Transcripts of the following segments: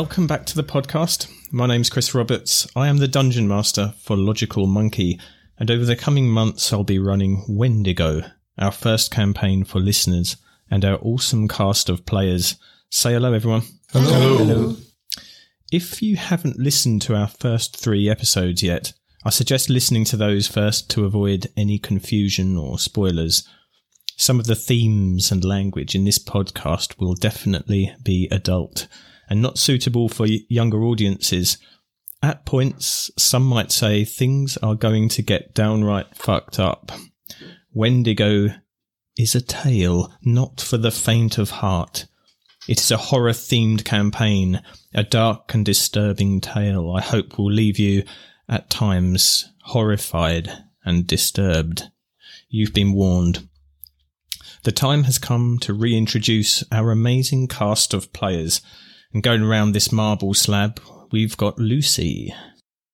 Welcome back to the podcast. My name's Chris Roberts. I am the Dungeon Master for Logical Monkey, and over the coming months, I'll be running Wendigo, our first campaign for listeners, and our awesome cast of players. Say hello, everyone. Hello. If you haven't listened to our first three episodes yet, I suggest listening to those first to avoid any confusion or spoilers. Some of the themes and language in this podcast will definitely be adult and not suitable for younger audiences. At points, some might say things are going to get downright fucked up. Wendigo is a tale not for the faint of heart. It is a horror themed campaign, a dark and disturbing tale I hope will leave you, at times, horrified and disturbed. You've been warned. The time has come to reintroduce our amazing cast of players. And going around this marble slab, we've got Lucy.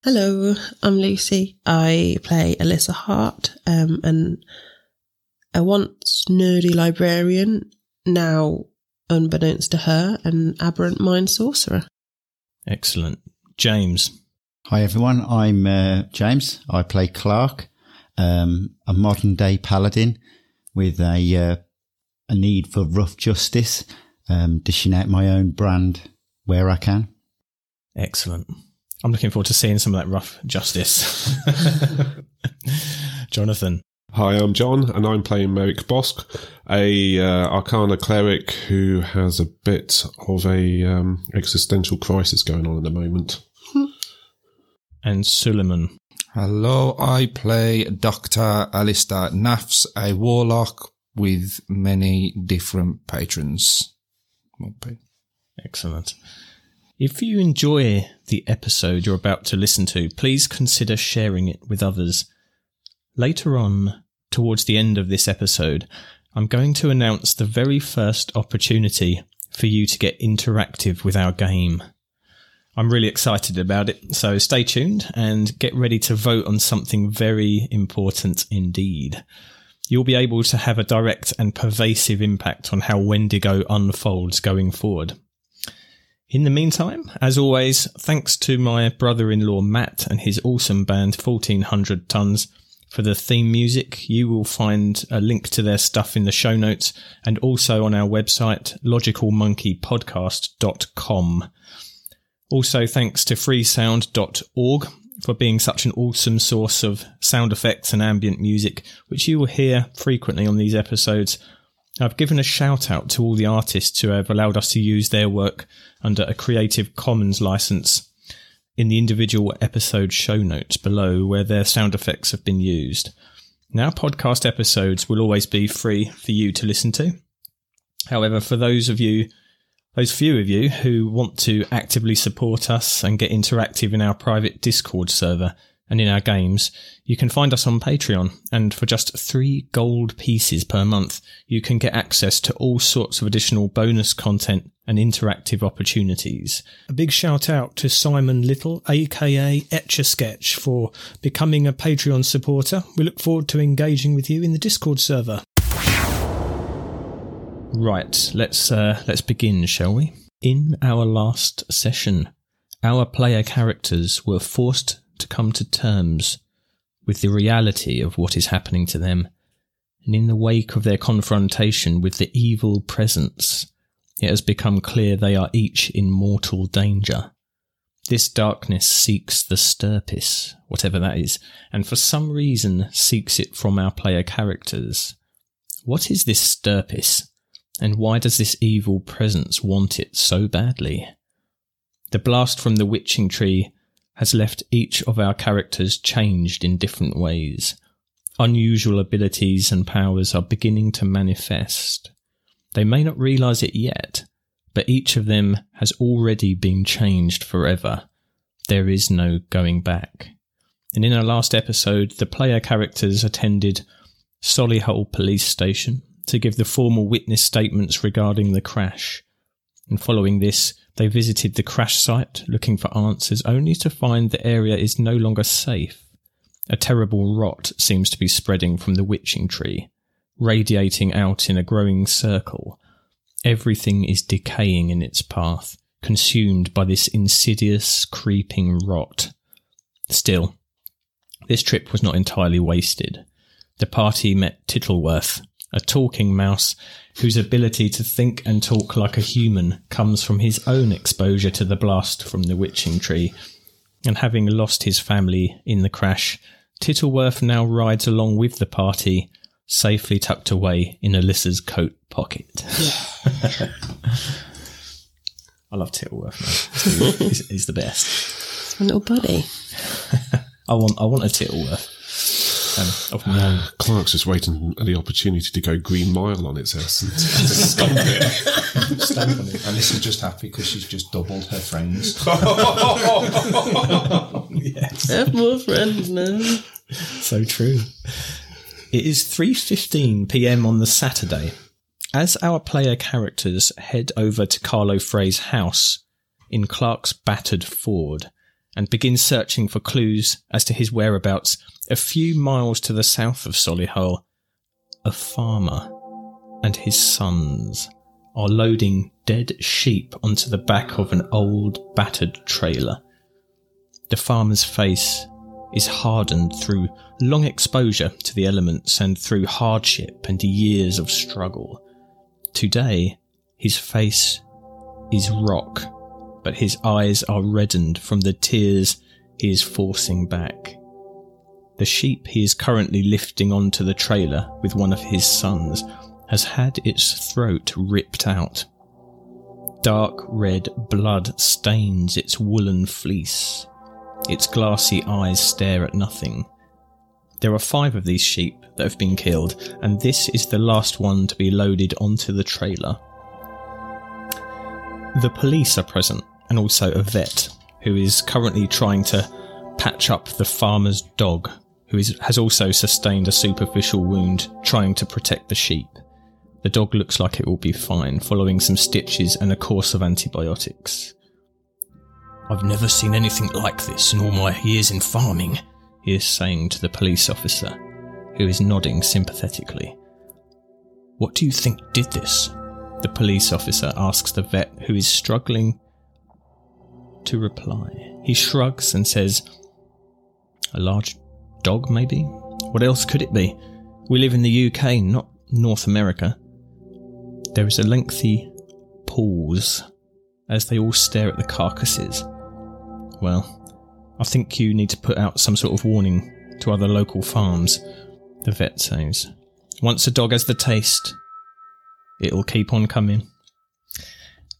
Hello, I'm Lucy. I play Alissa Hart, um, and a once nerdy librarian, now, unbeknownst to her, an aberrant mind sorcerer. Excellent. James. Hi everyone, I'm uh, James. I play Clarke, um, a modern day paladin with a uh, a need for rough justice, um, dishing out my own brand where I can. Excellent. I'm looking forward to seeing some of that rough justice. Jonathan. Hi, I'm John, and I'm playing Merrick Bosk, a uh, Arcana cleric who has a bit of a um, existential crisis going on at the moment. And Sulayman. Hello, I play Dr. Alistair Nafs, a warlock with many different patrons. Excellent. If you enjoy the episode you're about to listen to, please consider sharing it with others. Later on, towards the end of this episode, I'm going to announce the very first opportunity for you to get interactive with our game. I'm really excited about it, so stay tuned and get ready to vote on something very important indeed. You'll be able to have a direct and pervasive impact on how Wendigo unfolds going forward. In the meantime, as always, thanks to my brother in law Matt and his awesome band 1400 Tonnes for the theme music. You will find a link to their stuff in the show notes and also on our website, logicalmonkeypodcast.com. Also, thanks to freesound.org for being such an awesome source of sound effects and ambient music, which you will hear frequently on these episodes. I've given a shout out to all the artists who have allowed us to use their work under a Creative Commons license in the individual episode show notes below where their sound effects have been used. Now, podcast episodes will always be free for you to listen to. However, for those of you, those few of you who want to actively support us and get interactive in our private Discord server and in our games, you can find us on Patreon. And for just three gold pieces per month, you can get access to all sorts of additional bonus content and interactive opportunities. A big shout out to Simon Little, aka Etch a Sketch, for becoming a Patreon supporter. We look forward to engaging with you in the Discord server. Right, let's uh, let's begin, shall we? In our last session, our player characters were forced to come to terms with the reality of what is happening to them, and in the wake of their confrontation with the evil presence, it has become clear they are each in mortal danger. This darkness seeks the stirpis, whatever that is, and for some reason seeks it from our player characters. What is this stirpis? And why does this evil presence want it so badly? The blast from the witching tree has left each of our characters changed in different ways. Unusual abilities and powers are beginning to manifest. They may not realize it yet, but each of them has already been changed forever. There is no going back. And in our last episode, the player characters attended Solihull Police Station to give the formal witness statements regarding the crash. And following this, they visited the crash site looking for answers only to find the area is no longer safe. A terrible rot seems to be spreading from the witching tree, radiating out in a growing circle. Everything is decaying in its path, consumed by this insidious, creeping rot. Still, this trip was not entirely wasted. The party met Tittleworth, a talking mouse whose ability to think and talk like a human comes from his own exposure to the blast from the witching tree. And having lost his family in the crash, Tittleworth now rides along with the party, safely tucked away in Alissa's coat pocket. Yeah. I love Tittleworth, man. He's, he's the best. It's my little buddy. I want, I want a Tittleworth. Um, of my own. Clarke's just waiting for the opportunity to go Green Mile on its ass and stomp it. Stamp on it. And this is just happy because she's just doubled her friends. Have more friends now. So true. It is 3:15 p.m. on the Saturday. As our player characters head over to Carlo Fray's house in Clarke's battered Ford and begin searching for clues as to his whereabouts, a few miles to the south of Solihull, a farmer and his sons are loading dead sheep onto the back of an old battered trailer. The farmer's face is hardened through long exposure to the elements and through hardship and years of struggle. Today, his face is rock, but his eyes are reddened from the tears he is forcing back. The sheep he is currently lifting onto the trailer with one of his sons has had its throat ripped out. Dark red blood stains its woolen fleece. Its glassy eyes stare at nothing. There are five of these sheep that have been killed, and this is the last one to be loaded onto the trailer. The police are present, and also a vet, who is currently trying to patch up the farmer's dog, who is, has also sustained a superficial wound trying to protect the sheep. The dog looks like it will be fine, following some stitches and a course of antibiotics. I've never seen anything like this in all my years in farming, he is saying to the police officer, who is nodding sympathetically. What do you think did this? The police officer asks the vet, who is struggling to reply. He shrugs and says, A large dog, maybe? What else could it be? We live in the UK, not North America. There is a lengthy pause as they all stare at the carcasses. Well, I think you need to put out some sort of warning to other local farms, the vet says. Once a dog has the taste, it'll keep on coming.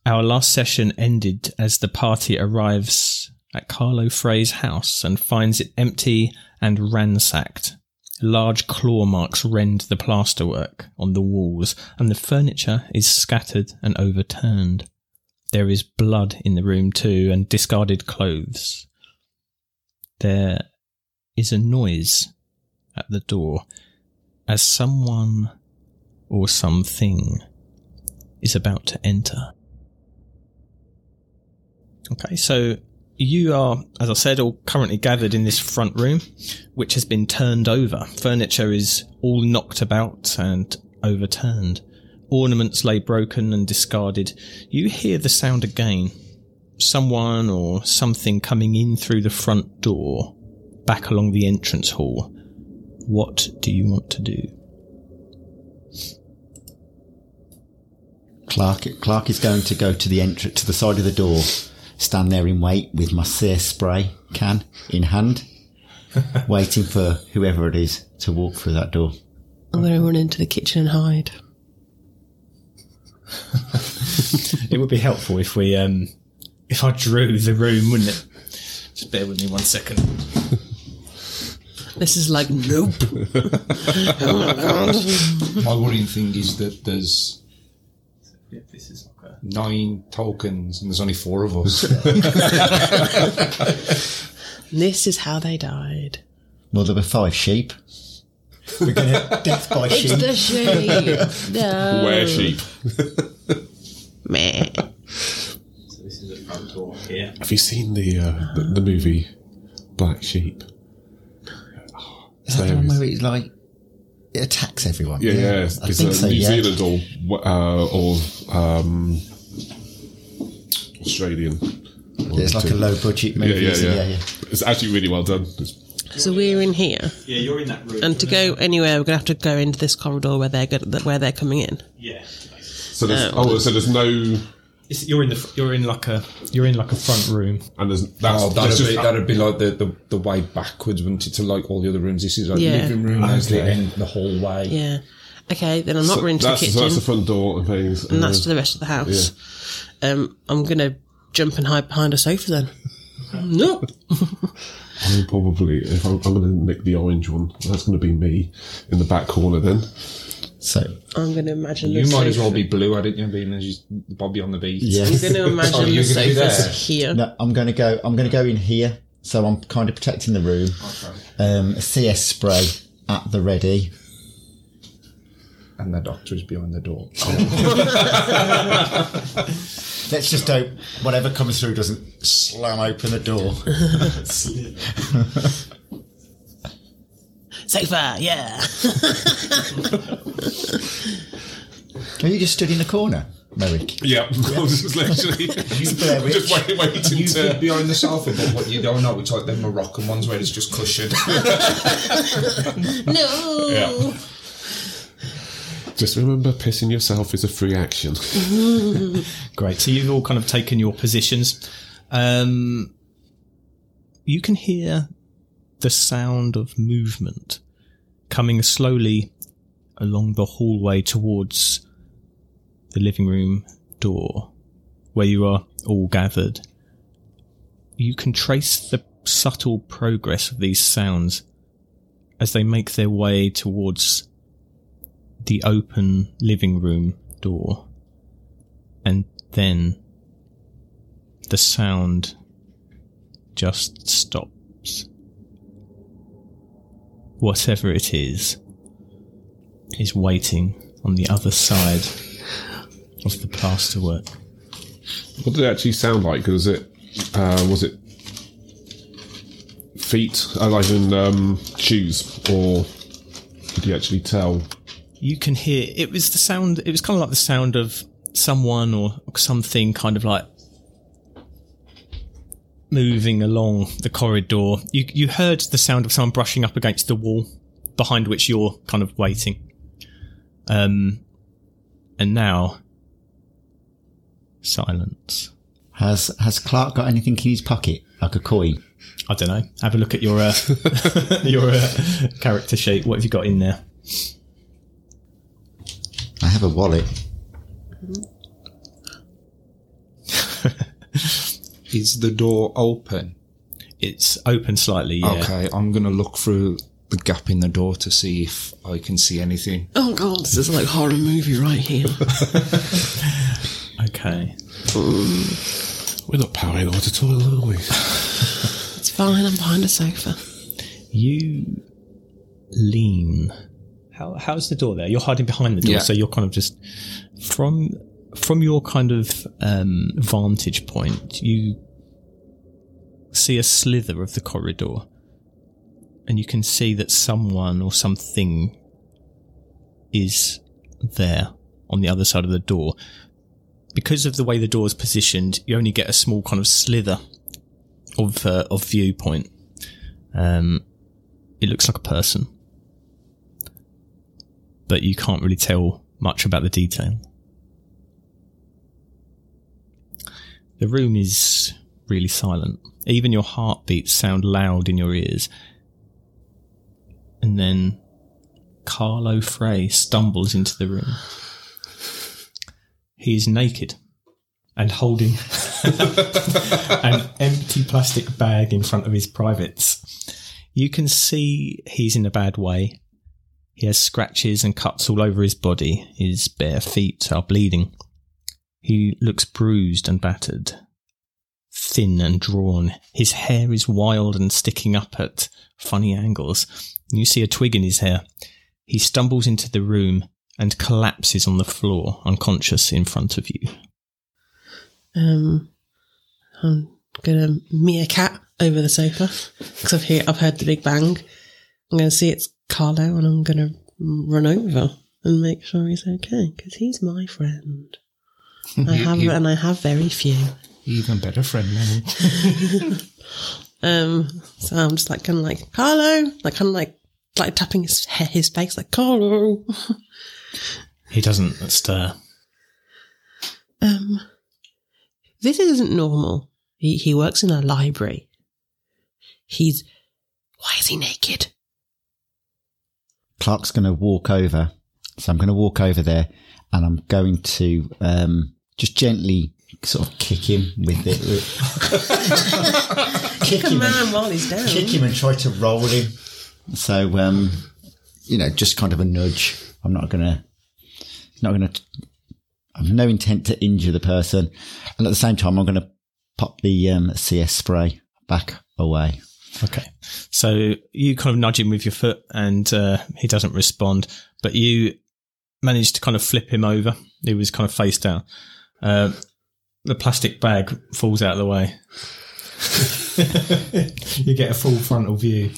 Our last session ended as the party arrives at Carlo Fray's house and finds it empty and ransacked. Large claw marks rend the plasterwork on the walls, and the furniture is scattered and overturned. There is blood in the room too, and discarded clothes. There is a noise at the door as someone or something is about to enter. Okay, so you are, as I said, all currently gathered in this front room, which has been turned over. Furniture is all knocked about and overturned. Ornaments lay broken and discarded. You hear the sound again. Someone or something coming in through the front door, back along the entrance hall. What do you want to do? Clarke, Clarke is going to go to the entrance, to the side of the door, stand there in wait with my CS spray can in hand, waiting for whoever it is to walk through that door. I'm going to run into the kitchen and hide. it would be helpful if we um, if I drew the room, wouldn't it? Just bear with me one second. This is like nope. My worrying thing is that there's Yeah, this is like a nine tokens and there's only four of us. this is how they died. Well, there were five sheep. We're going to death by sheep. It's sheep. the sheep. No. Where sheep? Meh. so this is a front door here. Have you seen the uh, the, the movie Black Sheep? Is that the one Hilarious. where it's like it attacks everyone? Yeah, yeah. It's, I it's think so. New yeah. Zealand or uh, or um, Australian. Yeah, It's like a low budget movie. Yeah, yeah, isn't yeah. yeah, yeah. It's actually really well done. It's, So we're in here, Yeah, you're in that room. and to go anywhere, we're gonna have to go into this corridor where they're good, where they're coming in. yeah, so there's oh, so there's no it's, you're in the you're in like a you're in like a front room. and there's that's, oh, there's that'd just be, that'd be like the, the, the way backwards, wouldn't it, to like all the other rooms. This is like Yeah. living room, there's the Okay. end, the hallway. Yeah. Okay, then I'm not so running to the that's, kitchen, so that's the front door and things. and that's uh, to the rest of the house. Um, I'm gonna jump and hide behind a sofa then. no. I'll probably if I'm, I'm going to nick the orange one, that's going to be me in the back corner then. So I'm gonna imagine. You the might as well be blue at it, you know, being as you, Bobby on the beach. yeah. I'm gonna imagine Oh, the you're gonna be sofa's here. No, I'm going to go. I'm going to go in here. So I'm kind of protecting the room. Um, a CS spray at the ready. And the doctor is behind the door. Let's just hope whatever comes through doesn't slam open the door. Sofa, yeah. Are you just stood in the corner, Merrick? Yeah, I was just literally Blair Witch. just waiting, waiting You to. could behind the sofa, but what you don't know, it's like the Moroccan ones where it's just cushioned. no. Yeah. Just remember, pissing yourself is a free action. Great. So you've all kind of taken your positions. Um, you can hear the sound of movement coming slowly along the hallway towards the living room door where you are all gathered. You can trace the subtle progress of these sounds as they make their way towards the open living room door. And then the sound just stops. Whatever it is, is waiting on the other side of the plasterwork. What did it actually sound like? Was it uh, was it feet, uh, like in um, shoes, or did you actually tell? You can hear it was the sound. It was kind of like the sound of someone or something, kind of like moving along the corridor. You you heard the sound of someone brushing up against the wall behind which you're kind of waiting. Um, and now silence. Has Has Clarke got anything in his pocket, like a coin? I don't know. Have a look at your uh, your uh, character sheet. What have you got in there? I have a wallet. is the door open? It's open slightly. Yeah. Okay, I'm going to look through the gap in the door to see if I can see anything. Oh god, this is like horror movie right here. Okay. Mm. We're not paranoid at all, are we? It's fine. I'm behind a sofa. You lean. How how's the door there? You're hiding behind the door, Yeah. so you're kind of just from from your kind of um, vantage point. You see a slither of the corridor, and you can see that someone or something is there on the other side of the door. Because of the way the door is positioned, you only get a small kind of slither of uh, of viewpoint. Um, it looks like a person, but you can't really tell much about the detail. The room is really silent. Even your heartbeats sound loud in your ears. And then Carlo Fray stumbles into the room. He is naked and holding an empty plastic bag in front of his privates. You can see he's in a bad way. He has scratches and cuts all over his body. His bare feet are bleeding. He looks bruised and battered, thin and drawn. His hair is wild and sticking up at funny angles. You see a twig in his hair. He stumbles into the room and collapses on the floor, unconscious in front of you. Um, I'm gonna meerkat over the sofa because I've heard I've heard the big bang. I'm gonna see it's Carlo, and I'm gonna run over and make sure he's okay because he's my friend. I have you- and I have very few. Even better friend now. Um, so I'm just like kind of like Carlo, like kind of like like tapping his his face like Carlo. He doesn't stir. Um, this isn't normal. He he works in a library. He's why is he naked? Clarke's going to walk over. So I'm going to walk over there and I'm going to um, just gently sort of kick him with it. kick, Kick a him man and, while he's down. kick him and try to roll him. So, um, you know, just kind of a nudge. I'm not going to, not going to, I've no intent to injure the person. And at the same time, I'm going to pop the um, CS spray back away. Okay. So you kind of nudge him with your foot and uh, he doesn't respond, but you manage to kind of flip him over. He was kind of face down. Uh, the plastic bag falls out of the way. you get a full frontal view.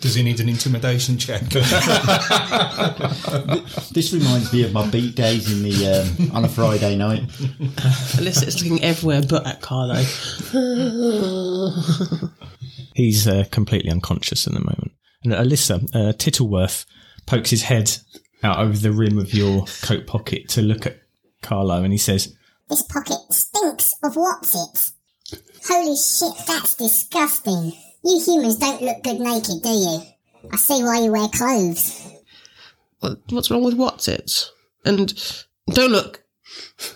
Does he need an intimidation check? This reminds me of my beat days in the um, on a Friday night. Alissa is looking everywhere but at Carlo. He's uh, completely unconscious in the moment. And Alissa, uh, Tittleworth pokes his head out over the rim of your coat pocket to look at Carlo and he says, This pocket stinks of what's it? Holy shit, that's disgusting. You humans don't look good naked, do you? I see why you wear clothes. What, what's wrong with what's it? And don't look.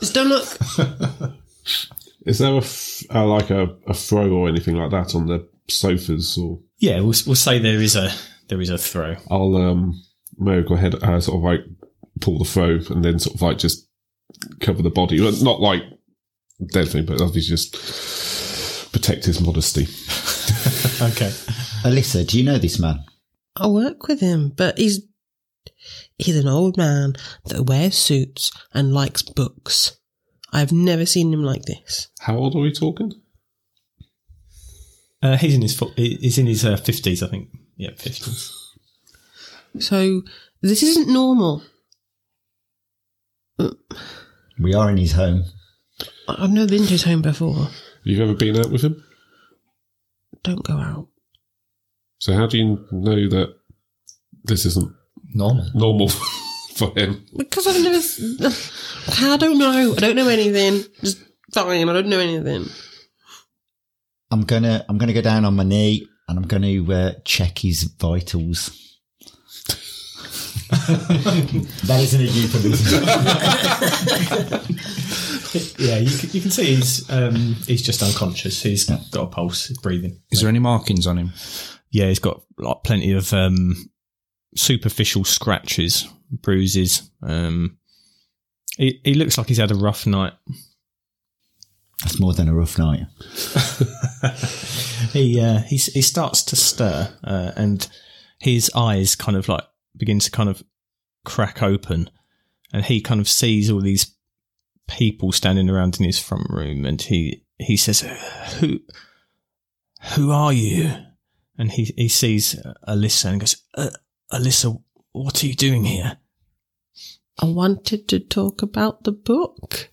Just don't look. Is there a f- uh, like a, a throw or anything like that on the sofas? Or Yeah, we'll, we'll say there is a there is a throw. I'll um, maybe go ahead, uh, sort of like pull the throw and then sort of like just cover the body, Well, not like dead thing, but obviously just protect his modesty. Okay. Alissa, do you know this man? I work with him, but he's he's an old man that wears suits and likes books. I've never seen him like this. How old are we talking? Uh, he's in his he's in his uh, fifties, I think. Yeah, fifties. So this isn't normal. We are in his home. I- I've never been to his home before. You've ever been out with him? Don't go out. So how do you know that this isn't Normal. normal for him? Because I've never. I don't know. I don't know anything. Just fine. I don't know anything. I'm gonna I'm gonna go down on my knee and I'm gonna uh, check his vitals. that isn't a euphemism. Yeah, you can, you can see he's um, he's just unconscious. He's got a pulse, he's breathing. Is there any markings on him? Yeah, he's got like plenty of um, superficial scratches, bruises. Um, he, he looks like he's had a rough night. That's more than a rough night. He uh, he he starts to stir, uh, and his eyes kind of like begin to kind of crack open, and he kind of sees all these people standing around in his front room, and he he says, "Who who are you?" And he he sees Alissa and goes, uh, "Alissa, what are you doing here?" I wanted to talk about the book.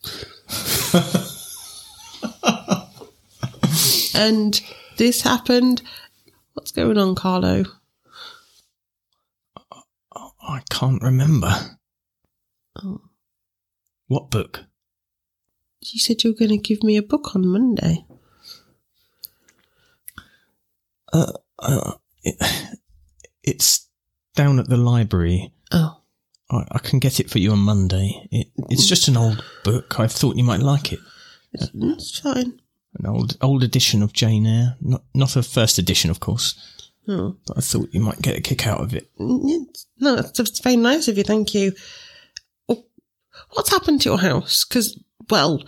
and this happened. What's going on, Carlo? I can't remember. Oh. What book? You said you were going to give me a book on Monday. Uh, it, it's down at the library. Oh, I, I can get it for you on Monday. It, it's just an old book. I thought you might like it. it's, it's fine. an old old edition of Jane Eyre, not not a first edition, of course. Oh. I thought you might get a kick out of it. It's- No, that's that's very nice of you. Thank you. Oh, What's happened to your house? Because, well,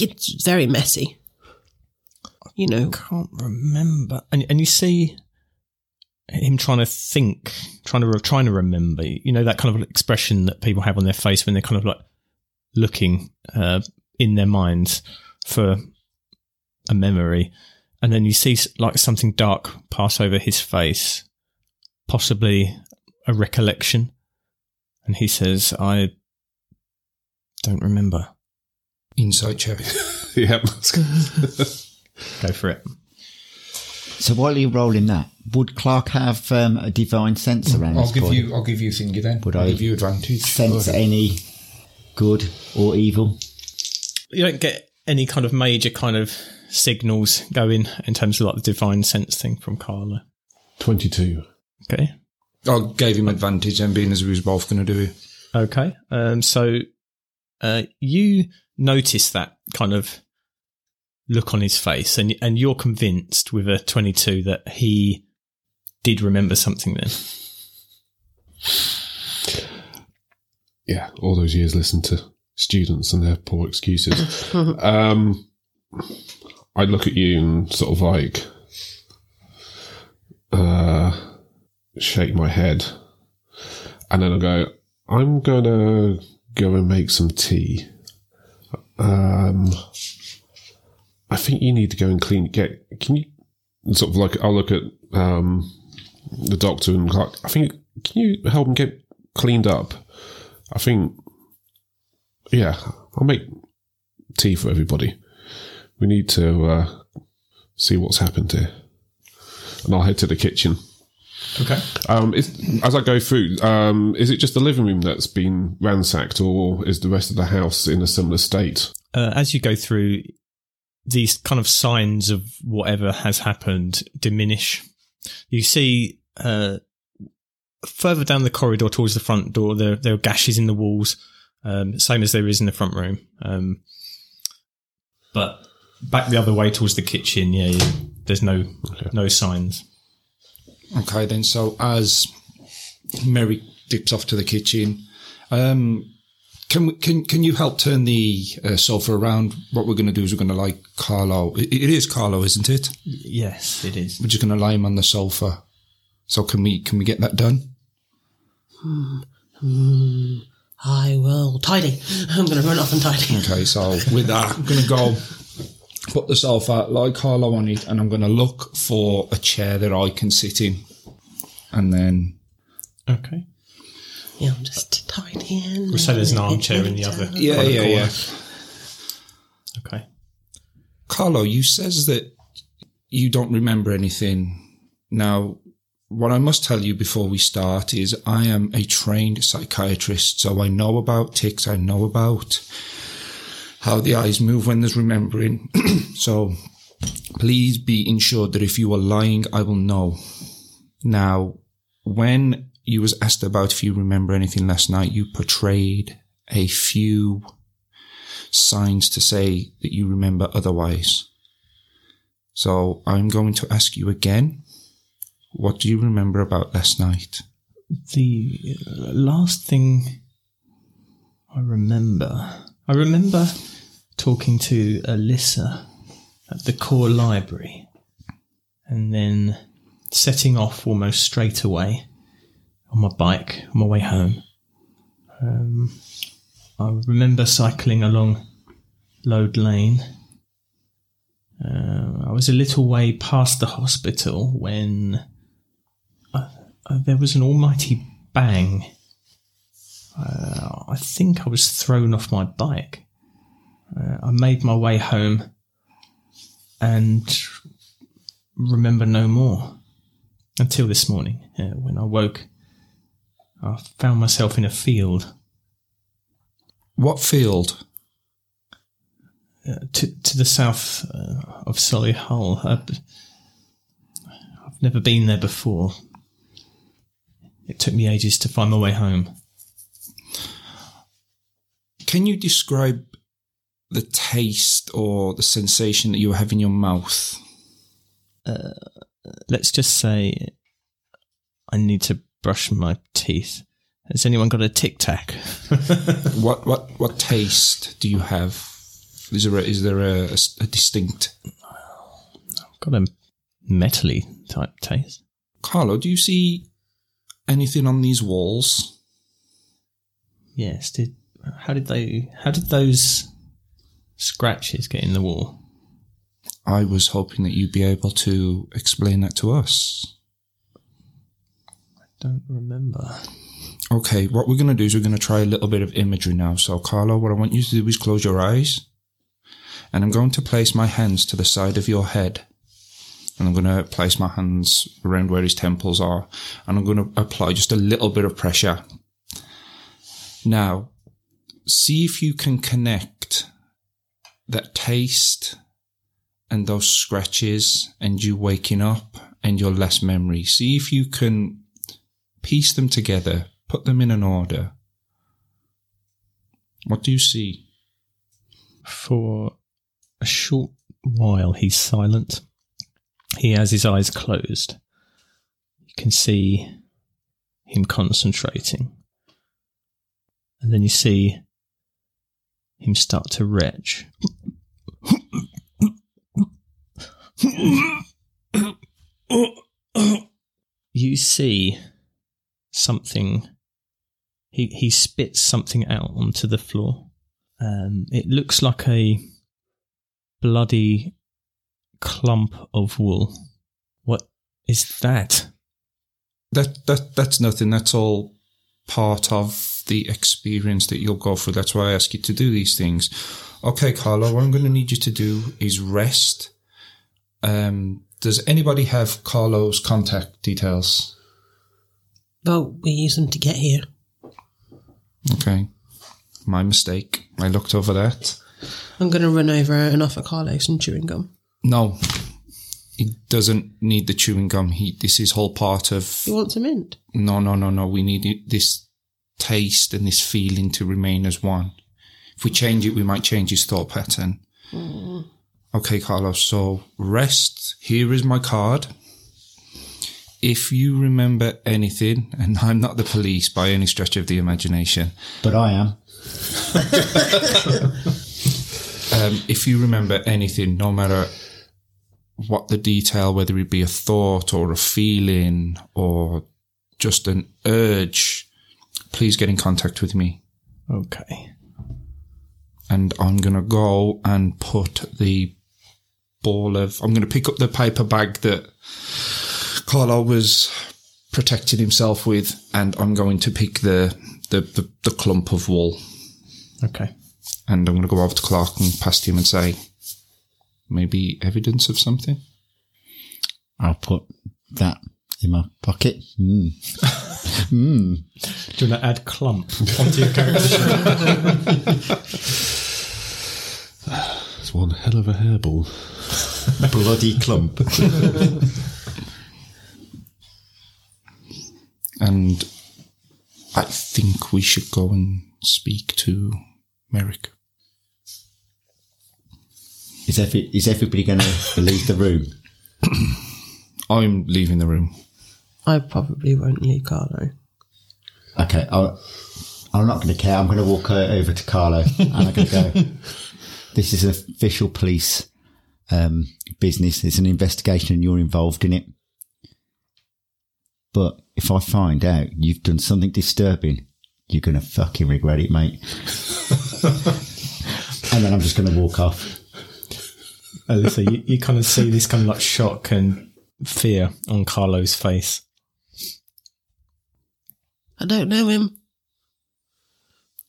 it's very messy. You know. I can't remember. And and you see him trying to think, trying to trying to remember. You know that kind of expression that people have on their face when they're kind of like looking uh, in their minds for a memory, and then you see like something dark pass over his face, possibly a recollection, and he says, "I don't remember." Insight check. Yep. Go for it. So while you're rolling that, would Clarke have um, a divine sense around I'll his give body? you. I'll give you thingy then. Would I'll I give you advantage. sense any good or evil? you don't get any kind of major kind of signals going in terms of like the divine sense thing from Carlo. 22. Okay. I gave him advantage, and being as we was both going to do it. Okay. Um, so uh, you notice that kind of look on his face, and and you're convinced with a 22 that he did remember something then. Yeah, all those years listened to students and their poor excuses. um, I look at you and sort of like uh, shake my head, and then I go, "I'm gonna go and make some tea." Um, I think you need to go and clean. Get can you sort of like I'll look at um the doctor and I think can you help him get cleaned up? I think yeah, I'll make tea for everybody. We need to uh, see what's happened here, and I'll head to the kitchen. Okay. Um, is, as I go through, um, is it just the living room that's been ransacked, or is the rest of the house in a similar state? Uh, as you go through, these kind of signs of whatever has happened diminish. You see uh, further down the corridor towards the front door, there, there are gashes in the walls, um, same as there is in the front room. Um, but back the other way towards the kitchen, yeah, you, there's no no signs. Okay, then. So as Mary dips off to the kitchen, um, can we, can can you help turn the uh, sofa around? What we're going to do is we're going to lie Carlo. It, it is Carlo, isn't it? Yes, it is. We're just going to lie him on the sofa. So can we can we get that done? I will tidy. I'm going to run off and tidy. Okay, so with that, I'm going to go put the sofa, like Carlo on it, and I'm going to look for a chair that I can sit in, and then Okay. Yeah, I'm just tidying. So there's an armchair in the other. yeah, other yeah, corner. yeah. Okay. Carlo, you says that you don't remember anything. Now, what I must tell you before we start is I am a trained psychiatrist, so I know about tics, I know about how the eyes move when there's remembering. so please be ensured that if you are lying, I will know. Now, when you was asked about if you remember anything last night, you portrayed a few signs to say that you remember otherwise. So I'm going to ask you again. What do you remember about last night? The uh, last thing I remember, I remember talking to Alissa at the core library and then setting off almost straight away on my bike on my way home. Um, I remember cycling along Lode Lane. Uh, I was a little way past the hospital when uh, there was an almighty bang. Uh, I think I was thrown off my bike. Uh, I made my way home and remember no more until this morning uh, when I woke. I found myself in a field What field? uh, to to the south uh, of Solihull. Uh, I've never been there before. It took me ages to find my way home. Can you describe the taste or the sensation that you have in your mouth? Uh, let's just say I need to brush my teeth. Has anyone got a tic tac? What what what taste do you have? Is there a, is there a, a a distinct? got a metally type taste. Carlo, do you see anything on these walls? Yes. Did how did they? How did those scratches get in the wall? I was hoping that you'd be able to explain that to us. I don't remember. Okay, what we're going to do is we're going to try a little bit of imagery now. So, Carlo, what I want you to do is close your eyes. And I'm going to place my hands to the side of your head. And I'm going to place my hands around where his temples are. And I'm going to apply just a little bit of pressure. Now, see if you can connect that taste and those scratches and you waking up and your less memory. See if you can piece them together, put them in an order. What do you see? For a short while, he's silent. He has his eyes closed. You can see him concentrating. And then you see him start to retch. You see something. He, he spits something out onto the floor. Um, it looks like a bloody clump of wool. What is that? That that that's nothing. That's all part of the experience that you'll go through. That's why I ask you to do these things. Okay, Carlo, what I'm going to need you to do is rest. Um, does anybody have Carlo's contact details? Well, we use them to get here. Okay, my mistake. I looked over that. I'm going to run over and offer Carlo some chewing gum. No, he doesn't need the chewing gum. He this is whole part of He wants a mint. No, no, no, no. We need it, this taste and this feeling to remain as one. If we change it, we might change his thought pattern. Okay, Carlos. So rest. Here is my card. If you remember anything, and I'm not the police by any stretch of the imagination, But I am. um, if you remember anything, no matter what the detail, whether it be a thought or a feeling or just an urge, please get in contact with me. Okay. And I'm going to go and put the ball of, I'm going to pick up the paper bag that Carlo was protecting himself with, and I'm going to pick the, the, the, the clump of wool. Okay. And I'm going to go over to Clarke and past him and say, maybe evidence of something? I'll put that in my pocket. Mm. mm. Do you want to add clump onto your character? It's one hell of a hairball. Bloody clump. And I think we should go and speak to Merrick. Is, every, is everybody going to leave the room? I'm leaving the room. I probably won't leave Carlo. Okay, I'll, I'm not going to care. I'm going to walk uh, over to Carlo and I'm going to go. this is an official police um, business. It's an investigation and you're involved in it. But if I find out you've done something disturbing, you're going to fucking regret it, mate. and then I'm just going to walk off. Alissa, you, you kind of see this kind of like shock and fear on Carlo's face. I don't know him.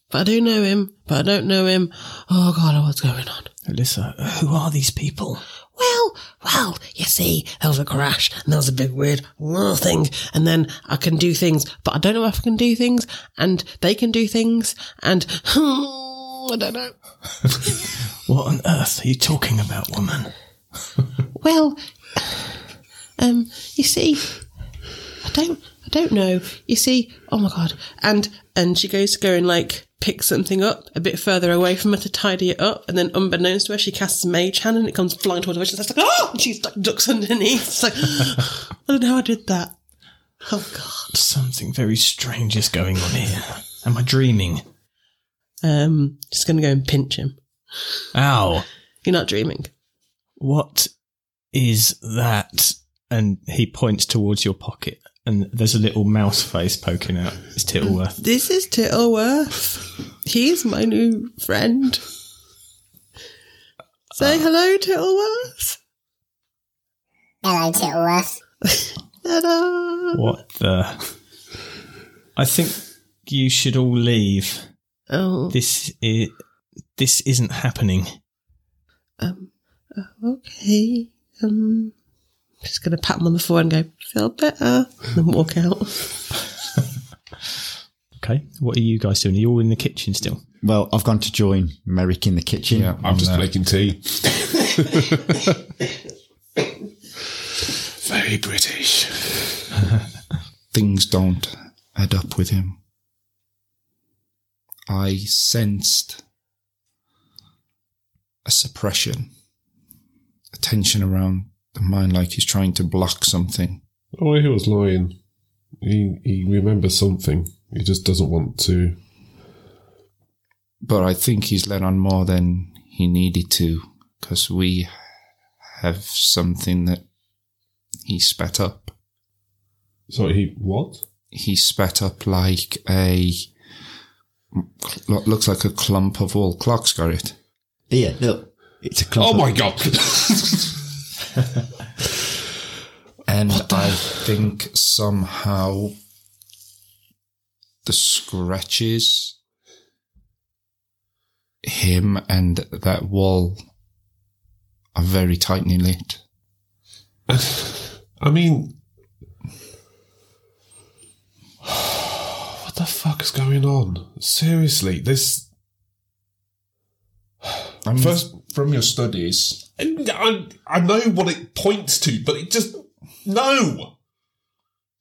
But I do know him. But I don't know him. Oh, God, what's going on? Alissa, who are these people? Well, well, you see, there was a crash and there was a big weird thing. And then I can do things, but I don't know if I can do things and they can do things and hmm, I don't know. What on earth are you talking about, woman? Well, um, you see, I don't, I I don't know. You see, oh my god. And and she goes to go and like pick something up a bit further away from her to tidy it up, and then unbeknownst to her, she casts a mage hand and it comes flying towards her. She's like, oh! And she's like ducks underneath. It's like, I don't know how I did that. Oh god. Something very strange is going on here. Am I dreaming? Um, just gonna go and pinch him. Ow. You're not dreaming. What is that? And he points towards your pocket, and there's a little mouse face poking out. It's Tittleworth. This is Tittleworth. He's my new friend. Say hello, Tittleworth. Hello, Tittleworth. Ta-da. What the? I think you should all leave. Oh, This is this isn't happening. um, uh, okay. Um, just gonna pat him on the forehead and go, feel better, and then walk out. Okay, what are you guys doing? Are you all in the kitchen still? Well, I've gone to join Merrick in the kitchen. Yeah, I'm just there. making tea. Very British. things don't add up with him. I sensed a suppression, a tension around the mind like he's trying to block something. Oh, he was lying. He he remembers something. He just doesn't want to. But I think he's let on more than he needed to because we have something that he spat up. Sorry, he what? He spat up like a. Looks like a clump of old clocks, got it. Here, look. It's a clump Oh of- my god! And I think somehow the scratches, him and that wall are very tightly lit. I mean, what the fuck is going on? Seriously, this. I mean, First- from your studies, I, I know what it points to, but it just no.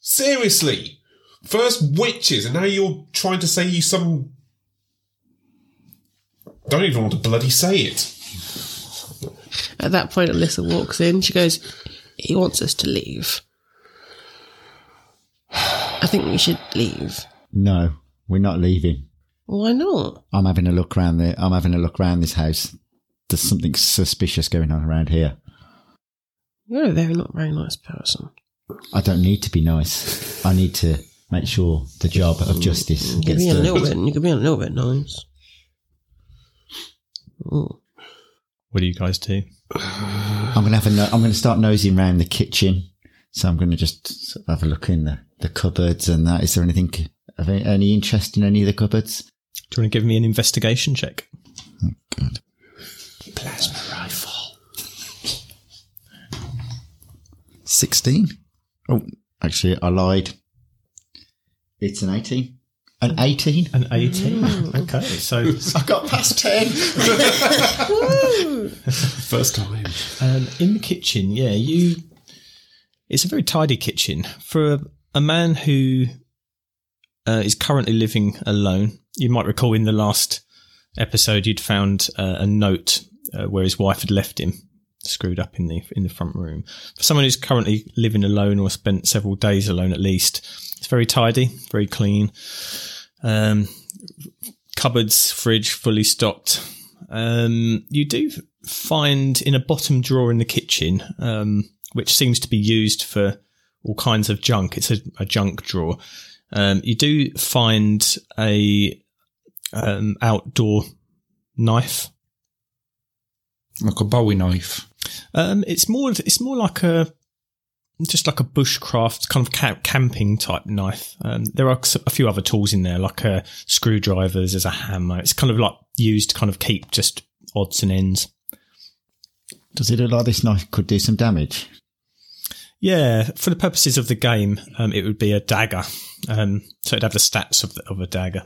Seriously, first witches, and now you're trying to say you some. Don't even want to bloody say it. At that point, Alissa walks in. She goes, He wants us to leave. I think we should leave. No, we're not leaving. Why not? I'm having a look around the. I'm having a look around this house. There's something suspicious going on around here. You're a very not very nice person. I don't need to be nice. I need to make sure the job of mm, justice You could gets be a done. little bit. You could be a little bit nice. Ooh. What do you guys do? I'm gonna have a. No- I'm gonna start nosing around the kitchen. So I'm gonna just sort of have a look in the, the cupboards and that. Is there anything of any, any interest in any of the cupboards? Do you want to give me an investigation check? Oh, God. Plasma rifle. Sixteen. Oh, actually, I lied. It's an eighteen. An eighteen. An 18. okay, so I got past ten. First time. um, in the kitchen, yeah, you. It's a very tidy kitchen for a, a man who uh, is currently living alone. You might recall in the last episode you'd found uh, a note uh, where his wife had left him screwed up in the in the front room. For someone who's currently living alone or spent several days alone at least, it's very tidy, very clean. Um, cupboards, fridge fully stocked. Um, you do find in a bottom drawer in the kitchen, um, which seems to be used for all kinds of junk. It's a, a junk drawer. Um, you do find a um, outdoor knife. Like a Bowie knife. Um, it's more. It's more like a just like a bushcraft kind of camping type knife. Um, there are a few other tools in there, like a screwdrivers. There's a hammer. It's kind of like used to kind of keep just odds and ends. Does it look like this knife could do some damage? Yeah, for the purposes of the game, um, it would be a dagger. Um, so it'd have the stats of, the, of a dagger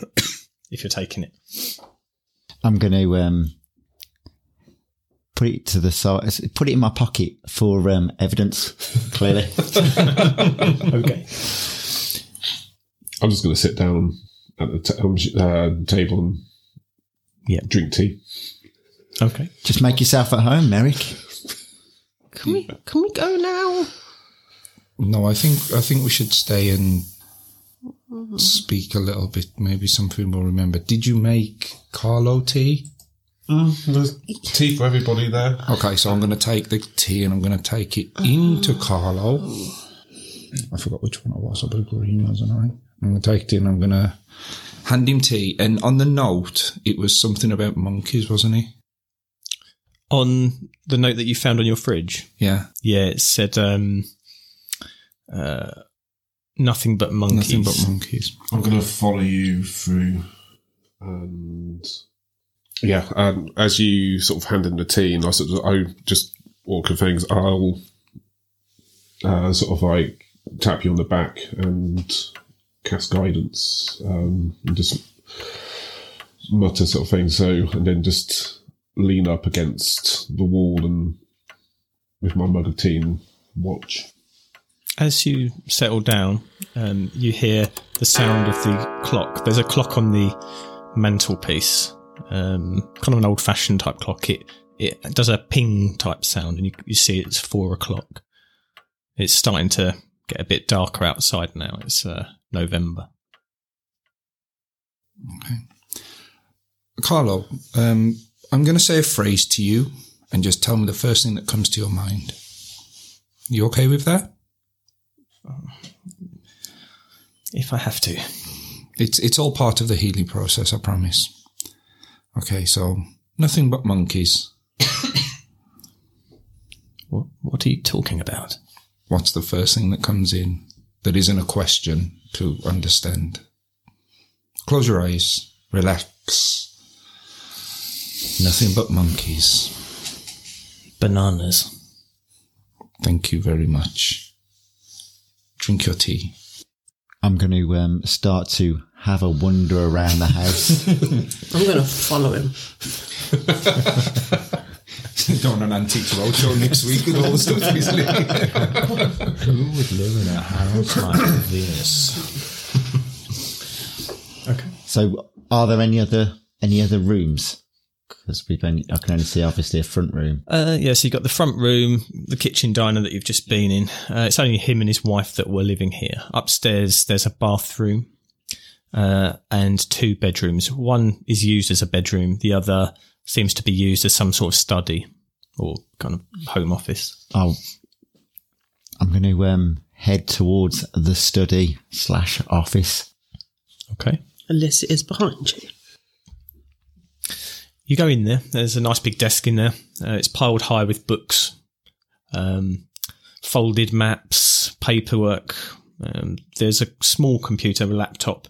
if you're taking it. I'm going to um, put it to the side. Put it in my pocket for um, evidence. Clearly, Okay. I'm just going to sit down at the t- um, uh, table and Yeah. drink tea. Okay. Just make yourself at home, Merrick. Can we can we go now? No, I think I think we should stay and speak a little bit. Maybe something we'll remember. Did you make Carlo tea? There's tea for everybody there. Okay, so I'm going to take the tea and I'm going to take it into Carlo. I forgot which one it was. I believe green, wasn't I? I'm going to take it in. I'm going to hand him tea. And on the note, it was something about monkeys, wasn't he? On the note that you found on your fridge, Yeah, yeah, it said um, uh, nothing but monkeys. nothing but monkeys. I'm going to follow you through, and yeah, um, as you sort of hand in the tea, and I sort of, I just awkward things. I'll uh, sort of like tap you on the back and cast guidance, um, and just mutter sort of thing. So, and then just lean up against the wall and with my mug of tea and watch. As you settle down, um, you hear the sound of the clock. There's a clock on the mantelpiece, um, kind of an old-fashioned type clock. It it does a ping type sound, and you, you see it's four o'clock. It's starting to get a bit darker outside now. It's uh, November. Okay, Carlo, um, I'm going to say a phrase to you and just tell me the first thing that comes to your mind. You okay with that? If I have to, It's it's all part of the healing process, I promise. Okay, so nothing but monkeys. what, what are you talking about? What's the first thing that comes in that isn't a question to understand? Close your eyes, relax. Nothing but monkeys. Bananas. Thank you very much. Drink your tea. I'm going to um, start to have a wander around the house. I'm going to follow him. Go on an antique roadshow next week with all the stuff he's living. Who would live in a house like this? okay. so, are there any other any other rooms? Because we've only I can only see obviously a front room. Uh, yeah, so you've got the front room, the kitchen diner that you've just been in. Uh, it's only him and his wife that were living here. Upstairs, there's a bathroom uh, and two bedrooms. One is used as a bedroom, the other seems to be used as some sort of study or kind of home office. Oh, I'm going to um, head towards the study slash office. Okay. Alissa is behind you. You go in there. There's a nice big desk in there. Uh, it's piled high with books, um, folded maps, paperwork. Um, there's a small computer, a laptop,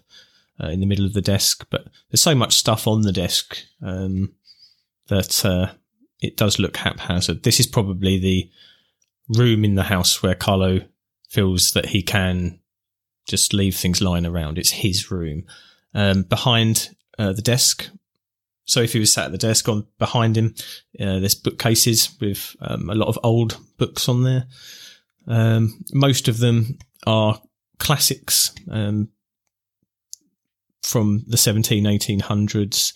uh, in the middle of the desk, but there's so much stuff on the desk um, that uh, it does look haphazard. This is probably the room in the house where Carlo feels that he can just leave things lying around. It's his room. Um, behind uh, the desk, so if he was sat at the desk on behind him, uh, there's bookcases with um, a lot of old books on there. Um, most of them are classics um, from the 17, 1800s.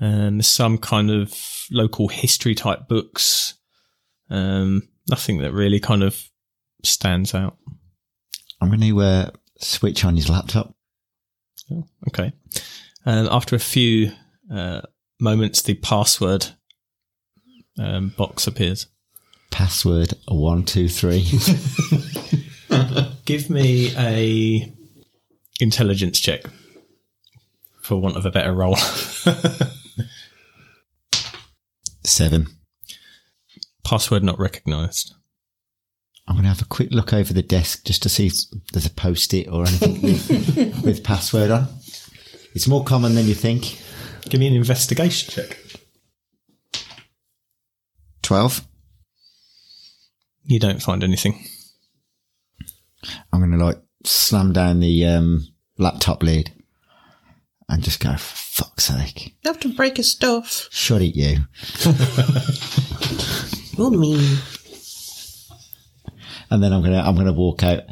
Um, there's some kind of local history type books. Um, nothing that really kind of stands out. I'm going to uh, switch on his laptop. Okay. And after a few uh, moments, the password um, box appears. Password one two three. Give me a intelligence check, for want of a better roll. Seven. password not recognised. I'm going to have a quick look over the desk just to see if there's a post-it or anything with, with password on. It's more common than you think. Give me an investigation check. Twelve. You don't find anything. I'm going to like slam down the um, laptop lid and just go, for fuck's sake. You have to break his stuff. Shut it, you. You're mean. And then I'm going to, I'm going to walk out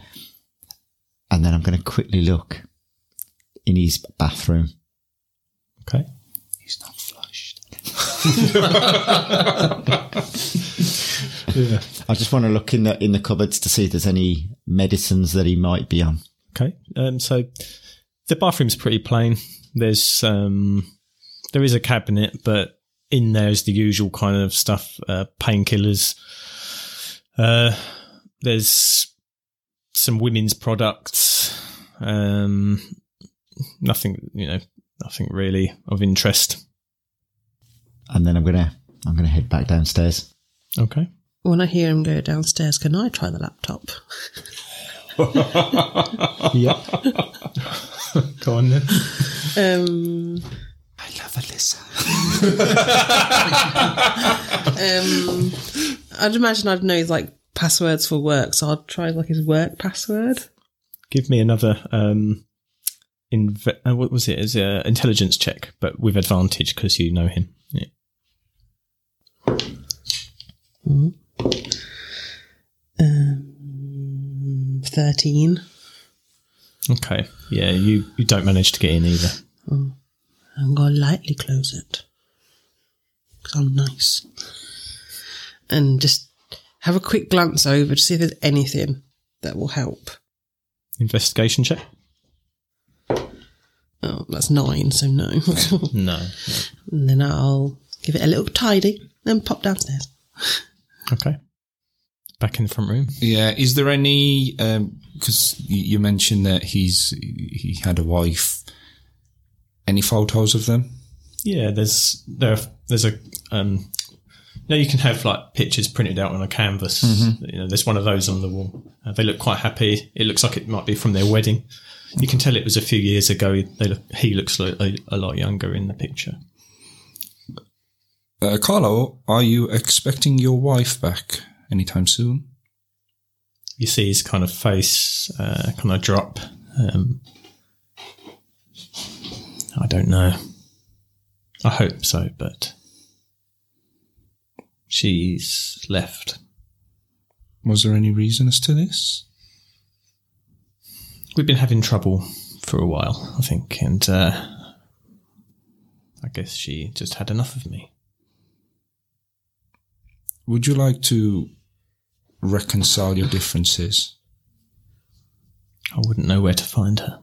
and then I'm going to quickly look in his bathroom. Okay. He's not flushed. I just want to look in the in the cupboards to see if there's any medicines that he might be on. Okay. Um, so the bathroom's pretty plain. There's um, there is a cabinet, but in there is the usual kind of stuff: uh, painkillers. Uh, there's some women's products. Um, nothing, you know, nothing really of interest. And then I'm gonna I'm gonna head back downstairs. Okay. When I hear him go downstairs, can I try the laptop? Yeah. Go on then. Um, I love Alissa. um, I'd imagine I'd know his like passwords for work, so I'll try like his work password. Give me another. Um, inve- uh, what was it? Is it an intelligence check, but with advantage because you know him. Yeah. Um, Thirteen. Okay. Yeah. You you don't manage to get in either. I'm gonna lightly close it because I'm nice, and just have a quick glance over to see if there's anything that will help. Investigation check. Oh, that's nine, so no. No. and then I'll give it a little tidy, then pop downstairs. Okay. Back in the front room. Yeah. Is there any? Because you you mentioned that he's he had a wife. Any photos of them? Yeah, there's there there's a um you know you can have like pictures printed out on a canvas. You know, there's one of those on the wall. Uh, they look quite happy. It looks like it might be from their wedding. You can tell it was a few years ago. They look, he looks like a, a lot younger in the picture. Uh, Carlo, are you expecting your wife back anytime soon? You see his kind of face uh, kind of drop. Um, I don't know. I hope so, but she's left. Was there any reason as to this? We've been having trouble for a while, I think, and uh, I guess she just had enough of me. Would you like to reconcile your differences? I wouldn't know where to find her.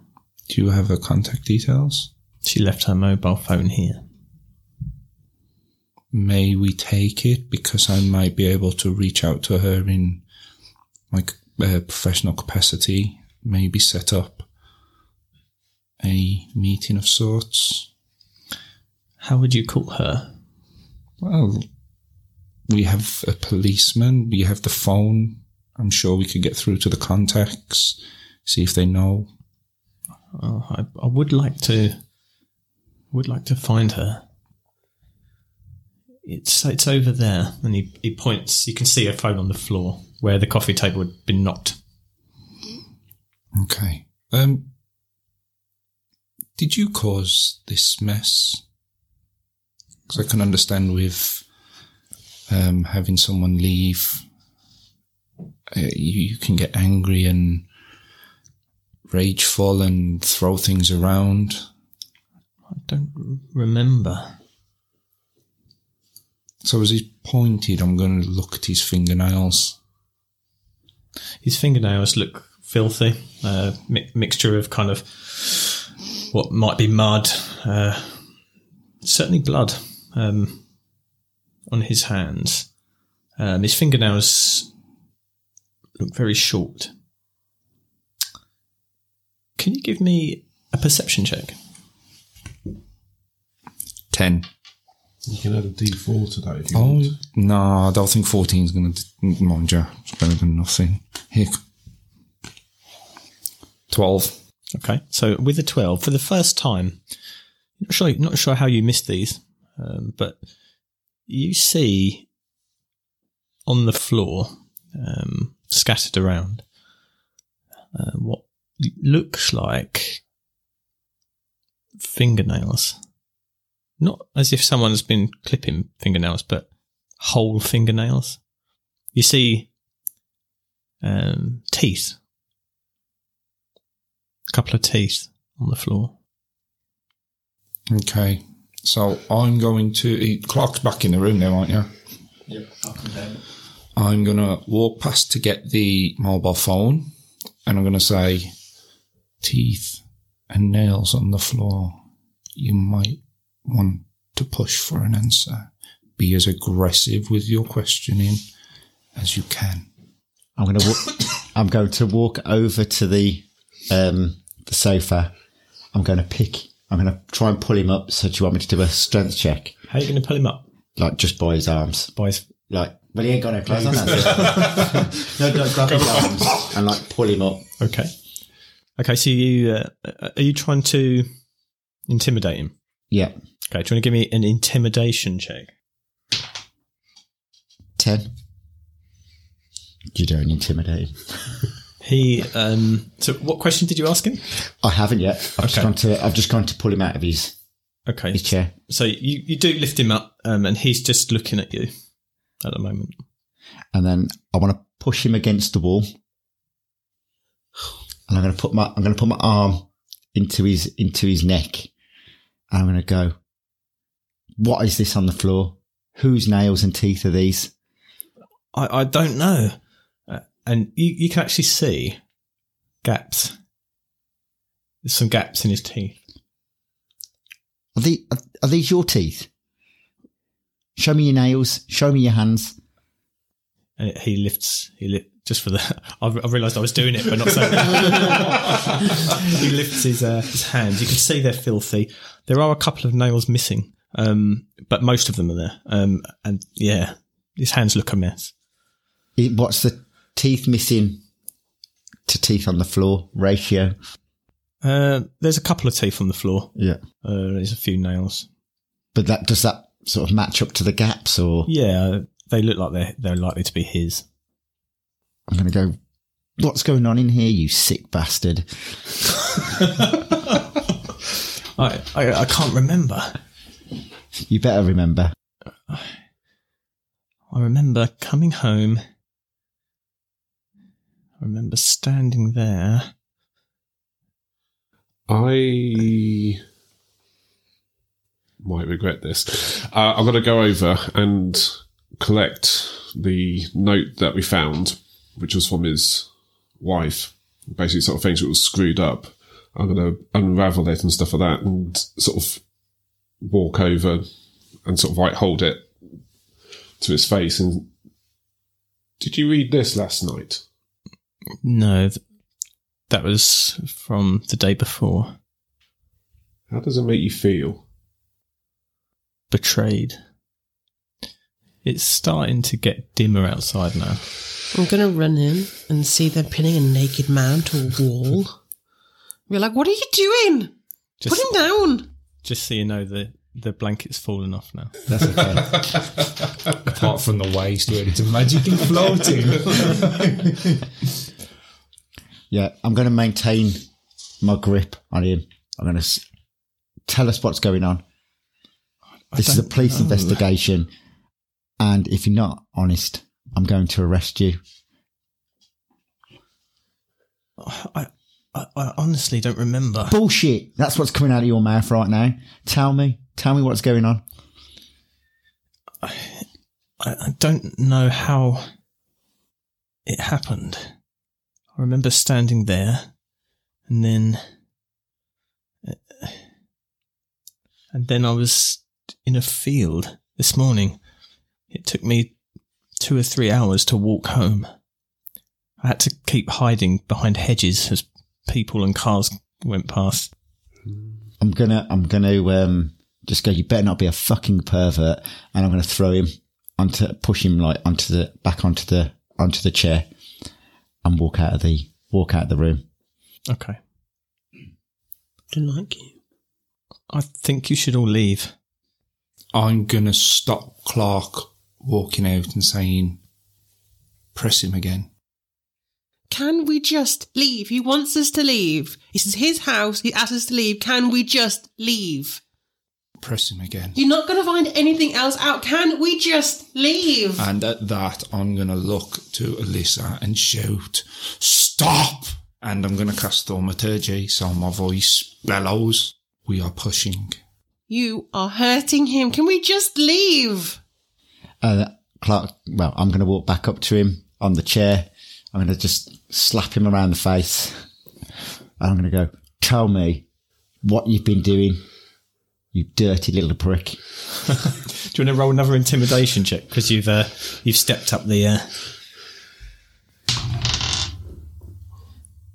Do you have her contact details? She left her mobile phone here. May we take it because I might be able to reach out to her in my uh, professional capacity, maybe set up a meeting of sorts. How would you call her? Well, we have a policeman, we have the phone. I'm sure we could get through to the contacts, see if they know. Oh, I, I would like to. Would like to find her. It's it's over there, and he, he points. You can see her phone on the floor where the coffee table had been knocked. Okay. Um, did you cause this mess? Because I can understand with um, having someone leave, uh, you, you can get angry and rageful and throw things around. I don't remember. So as he's pointed, I'm going to look at his fingernails. His fingernails look filthy. Uh, mi- mixture of kind of what might be mud, uh, certainly blood um, on his hands. Um, his fingernails look very short. Can you give me a perception check? Ten. You can add a D4 to that if you Oh, want. no, I don't think 14 is going to, mind you, it's better than nothing. Here. 12. Okay, so with a twelve for the first time, not sure not sure how you missed these, um, but you see on the floor, um, scattered around, uh, what looks like fingernails. Not as if someone's been clipping fingernails, but whole fingernails. You see um, teeth a couple of teeth on the floor. Okay. So I'm going to. he- Clarke's back in the room now, aren't you? I'm going to walk past to get the mobile phone and I'm going to say, teeth and nails on the floor. You might want to push for an answer. Be as aggressive with your questioning as you can. I'm gonna. Wa- I'm going to walk over to the um, the sofa. I'm going to pick. I'm going to try and pull him up. So do you want me to do a strength check, How are you going to pull him up? like just by his arms, By his, like? Well, he ain't got no clothes on. That's no, no, grab his arms and like pull him up. okay. Okay, so you uh, are you trying to intimidate him? Yeah, Okay, do you want to give me an intimidation check? ten. You don't intimidate him. He um so what question did you ask him? I haven't yet. I've just gone to. I've just gone to pull him out of his Okay. his chair, So you, you do lift him up um and he's just looking at you at the moment. and then I want to push him against the wall, and I'm going to put my. I'm going to put my arm into his into his neck, and I'm going to go. What is this on the floor? Whose nails and teeth are these? I, I don't know. And you, you can actually see gaps. There's some gaps in his teeth. Are, the, are, are these your teeth? Show me your nails. Show me your hands. And he lifts, he li- just for the, I, I realised I was doing it, but not saying He lifts his, uh, his hands. You can see they're filthy. There are a couple of nails missing, um, but most of them are there. Um, and yeah, his hands look a mess. It- What's the teeth missing to teeth on the floor ratio? Uh, there's a couple of teeth on the floor. Yeah. Uh, there's a few nails. But that does that sort of match up to the gaps, or Yeah, they look like they're, they're likely to be his. I'm going to go. What's going on in here, you sick bastard? I, I, I can't remember. You better remember. I remember coming home. I remember standing there. I might regret this. Uh, I'm going to go over and collect the note that we found, which was from his wife. Basically, sort of things that was screwed up. I'm going to unravel it and stuff like that, and sort of walk over and sort of like hold it to his face. And did you read this last night? No, th- that was from the day before. How does it make you feel? Betrayed. It's starting to get dimmer outside now. I'm going to run in and see them pinning a naked man to a wall. We're like, what are you doing? Just, Put him down. just so you know, the the blanket's fallen off now. That's okay. Apart from the waist where it's magically floating. yeah, I'm going to maintain my grip on him. I'm going to s- tell us what's going on. This is a police know. investigation, and if you're not honest, I'm going to arrest you. I, I, I honestly don't remember. Bullshit. That's what's coming out of your mouth right now. Tell me. Tell me what's going on. I, I don't know how it happened. I remember standing there, and then, and then I was in a field this morning. It took me two or three hours to walk home. I had to keep hiding behind hedges as people and cars went past. I'm gonna, I'm gonna, um, just go. You better not be a fucking pervert, and I'm gonna throw him onto, push him like onto the back onto the onto the chair, and walk out of the walk out of the room. Okay. Don't like you. I think you should all leave. I'm going to stop Clarke walking out and saying, press him again. Can we just leave? He wants us to leave. This is his house. He asked us to leave. Can we just leave? Press him again. You're not going to find anything else out. Can we just leave? And at that, I'm going to look to Alissa and shout, Stop! And I'm going to cast Thaumaturgy, so my voice bellows. We are pushing. You are hurting him. Can we just leave? Uh, Clarke, well, I'm going to walk back up to him on the chair. I'm going to just slap him around the face. And I'm going to go, tell me what you've been doing, you dirty little prick. Do you want to roll another intimidation check because you've uh, you've stepped up the? Uh...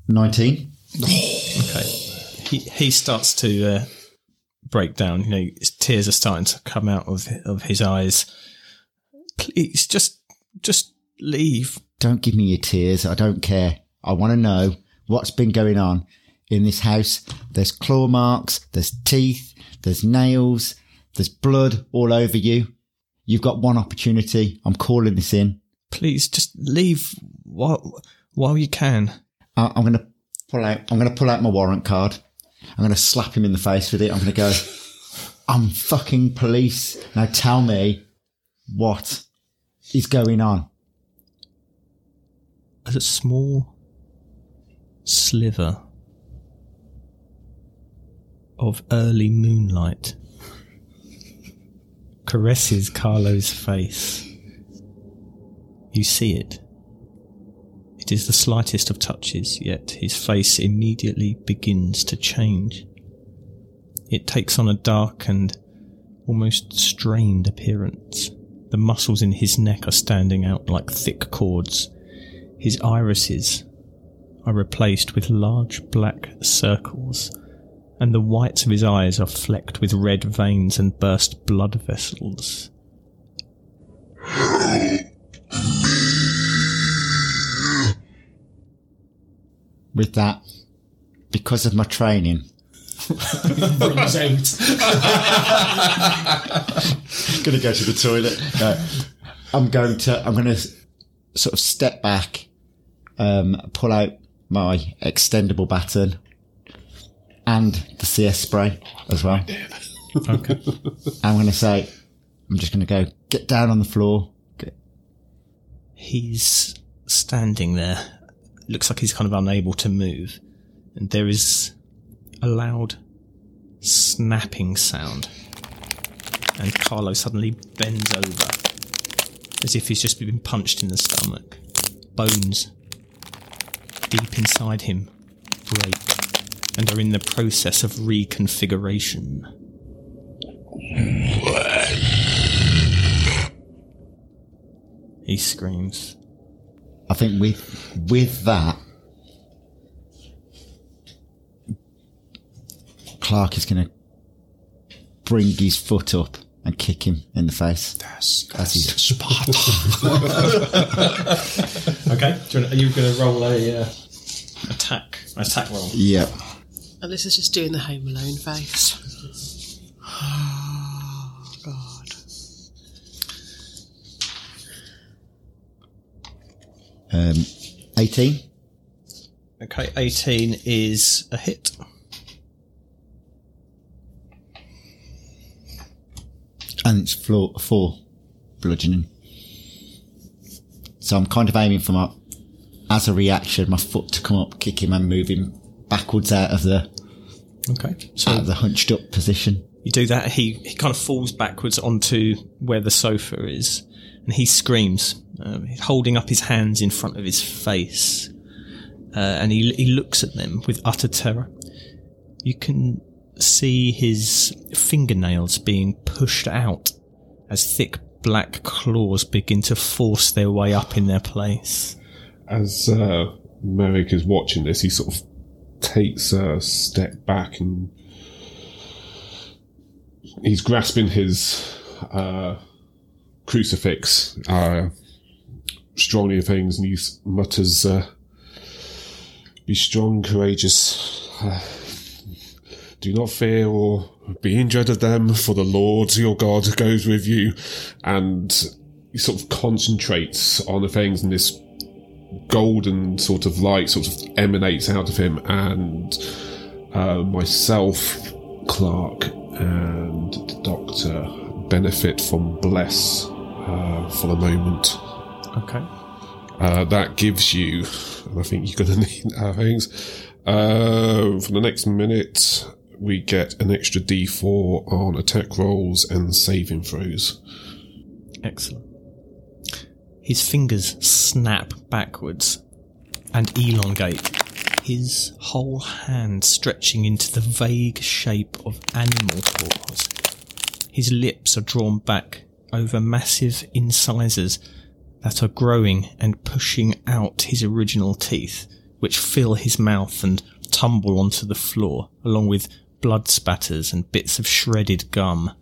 19. Okay. He he starts to uh, break down. You know, his tears are starting to come out of of his eyes. Please, just just leave. Don't give me your tears. I don't care. I want to know what's been going on in this house. There's claw marks, there's teeth, there's nails, there's blood all over you. You've got one opportunity. I'm calling this in. Please, just leave while while you can. I- I'm going to pull out, I'm going to pull out my warrant card. I'm going to slap him in the face with it. I'm going to go, I'm fucking police. Now tell me what is going on. As a small sliver of early moonlight caresses Carlo's face. You see it. It is the slightest of touches, yet his face immediately begins to change. It takes on a dark and almost strained appearance. The muscles in his neck are standing out like thick cords. His irises are replaced with large black circles, and the whites of his eyes are flecked with red veins and burst blood vessels. With that, because of my training, Runs out. going to go to the toilet. No, I'm going to. I'm going to sort of step back, um, pull out my extendable baton and the CS spray as well. Okay. I'm going to say, I'm just going to go get down on the floor. Get, He's standing there. Looks like he's kind of unable to move. And there is a loud snapping sound. And Carlo suddenly bends over as if he's just been punched in the stomach. Bones deep inside him break and are in the process of reconfiguration. He screams. I think with with that, Clarke is going to bring his foot up and kick him in the face. That's As he's Okay. Do you, are you going to roll a uh, attack attack roll? yeah. And this is just doing the Home Alone face. Oh, God. Um, 18. Okay, 18 is a hit. and it's floor four bludgeoning. So I'm kind of aiming for my, as a reaction, my foot to come up, kick him and move him backwards out of the Okay. So out of the hunched up position. you do that, he, he kind of falls backwards onto where the sofa is, and he screams, um, holding up his hands in front of his face. Uh, and he, he looks at them with utter terror. You can see his fingernails being pushed out as thick black claws begin to force their way up in their place. As uh, Merrick is watching this, he sort of takes a step back and he's grasping his uh, crucifix, uh, strongly of things, and he mutters, uh, "Be strong, courageous. Do not fear or be in dread of them, for the Lord your God goes with you." And he sort of concentrates on the things, and this golden sort of light sort of emanates out of him, and uh, myself, Clarke, and the Doctor benefit from bless uh, for the moment. Okay. Uh, that gives you, and I think you're going to need uh, things uh, for the next minute. we get an extra d4 on attack rolls and saving throws. Excellent. His fingers snap backwards and elongate, his whole hand stretching into the vague shape of animal claws. His lips are drawn back over massive incisors that are growing and pushing out his original teeth, which fill his mouth and tumble onto the floor, along with blood spatters and bits of shredded gum.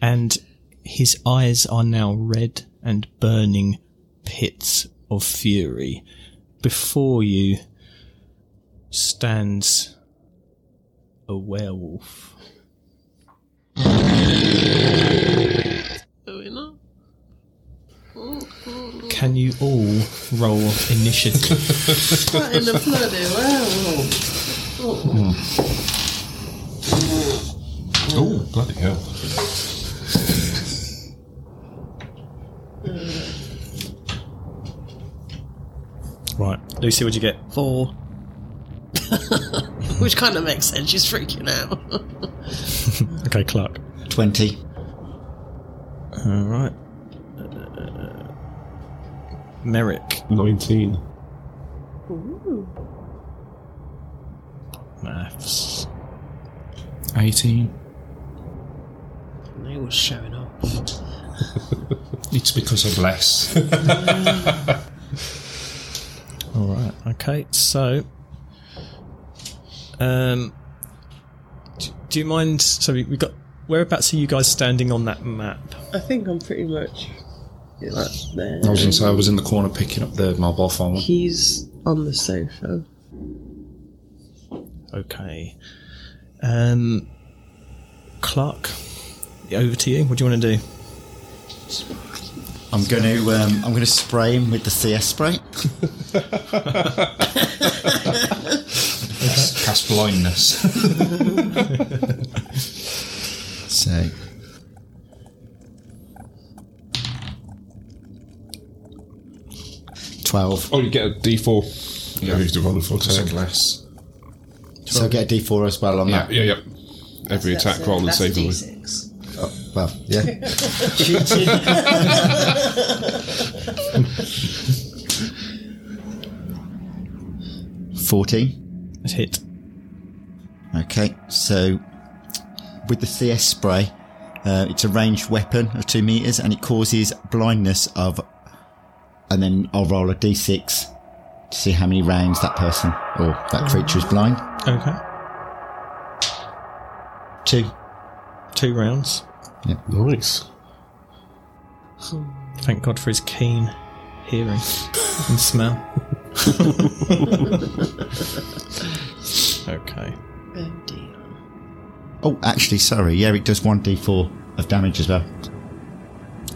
And his eyes are now red and burning pits of fury. Before you stands a werewolf. Are we not? Can you all roll initiative? What in the bloody werewolf? Oh, bloody hell. Right, Lucy, what'd you get? Four. Which kind of makes sense. She's freaking out. Okay, Clarke. 20. All right. Uh, Merrick. 19. Ooh. Nafs. 18. they were showing off. It's because of bless. All right. Okay. So, um, do, do you mind? So we, we got whereabouts are you guys standing on that map? I think I'm pretty much like there. I was going to say I was in the corner picking up the mobile phone. He's on the sofa. Okay. Um, Clarke, over to you. What do you want to do? I'm going to um, I'm going to spray him with the CS spray. Cast blindness. So twelve. Oh, you get a d4. Yeah, you to roll for because of attack. less. So I get a D four as well on Yeah, that. yeah, yeah. Every attack roll and save roll. Oh, well, yeah. Fourteen. Let's hit. Okay, so with the CS spray, uh, it's a ranged weapon of two meters, and it causes blindness of. And then I'll roll a d6 to see how many rounds that person or that creature is blind. Okay. Two. Two rounds. Nice. Thank God for his keen hearing and smell. okay. Oh dear. Oh, actually, sorry. Yeah, it does one d4 of damage as well.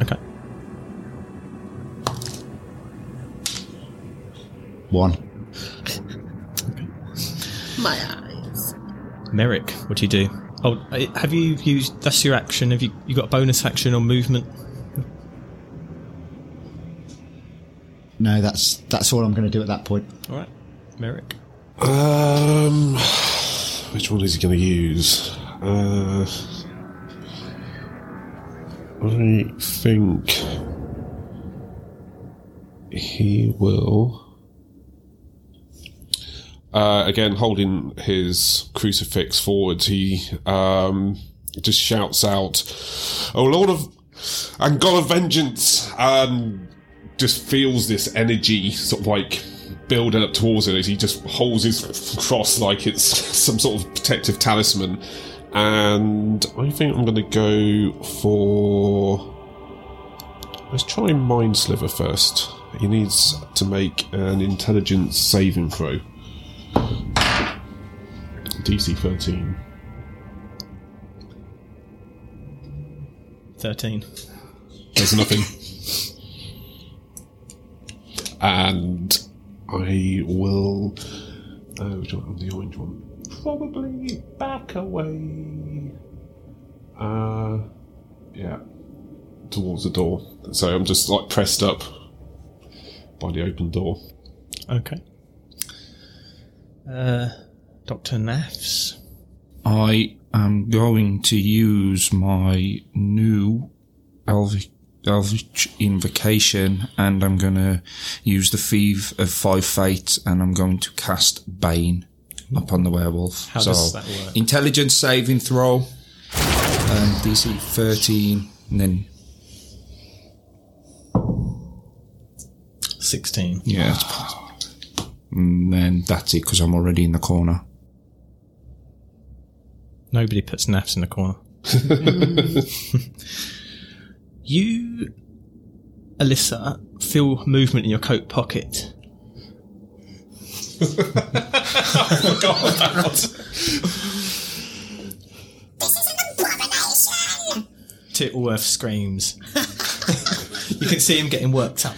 Okay. One. My eyes. Merrick, what do you do? Oh, uh, have you used? That's your action. Have you? You got a bonus action or movement? No, that's that's all I'm going to do at that point. All right, Merrick. Um, which one is he going to use? Uh, I think he will. Uh, again, holding his crucifix forward, he um, just shouts out, "Oh Lord of and God of vengeance!" and just feels this energy sort of like building up towards it as he just holds his cross like it's some sort of protective talisman. And I think I'm going to go for. Let's try Mind Sliver first. He needs to make an intelligence saving throw. DC 13. Thirteen. There's nothing. and I will. Uh, which one? The orange one. Probably back away. Uh, yeah. Towards the door. So I'm just like pressed up by the open door. Okay. Uh, Doctor Nafs. I am going to use my new Eldritch invocation and I'm going to use the Thief of Five Fate and I'm going to cast Bane upon the werewolf. How does that work? Intelligence saving throw, um, DC 13, and then, 16. yeah, it's possible. And then that's it because I'm already in the corner. Nobody puts Nafs in the corner. you, Alissa, feel movement in your coat pocket. This is an abomination! Tittleworth screams. you can see him getting worked up.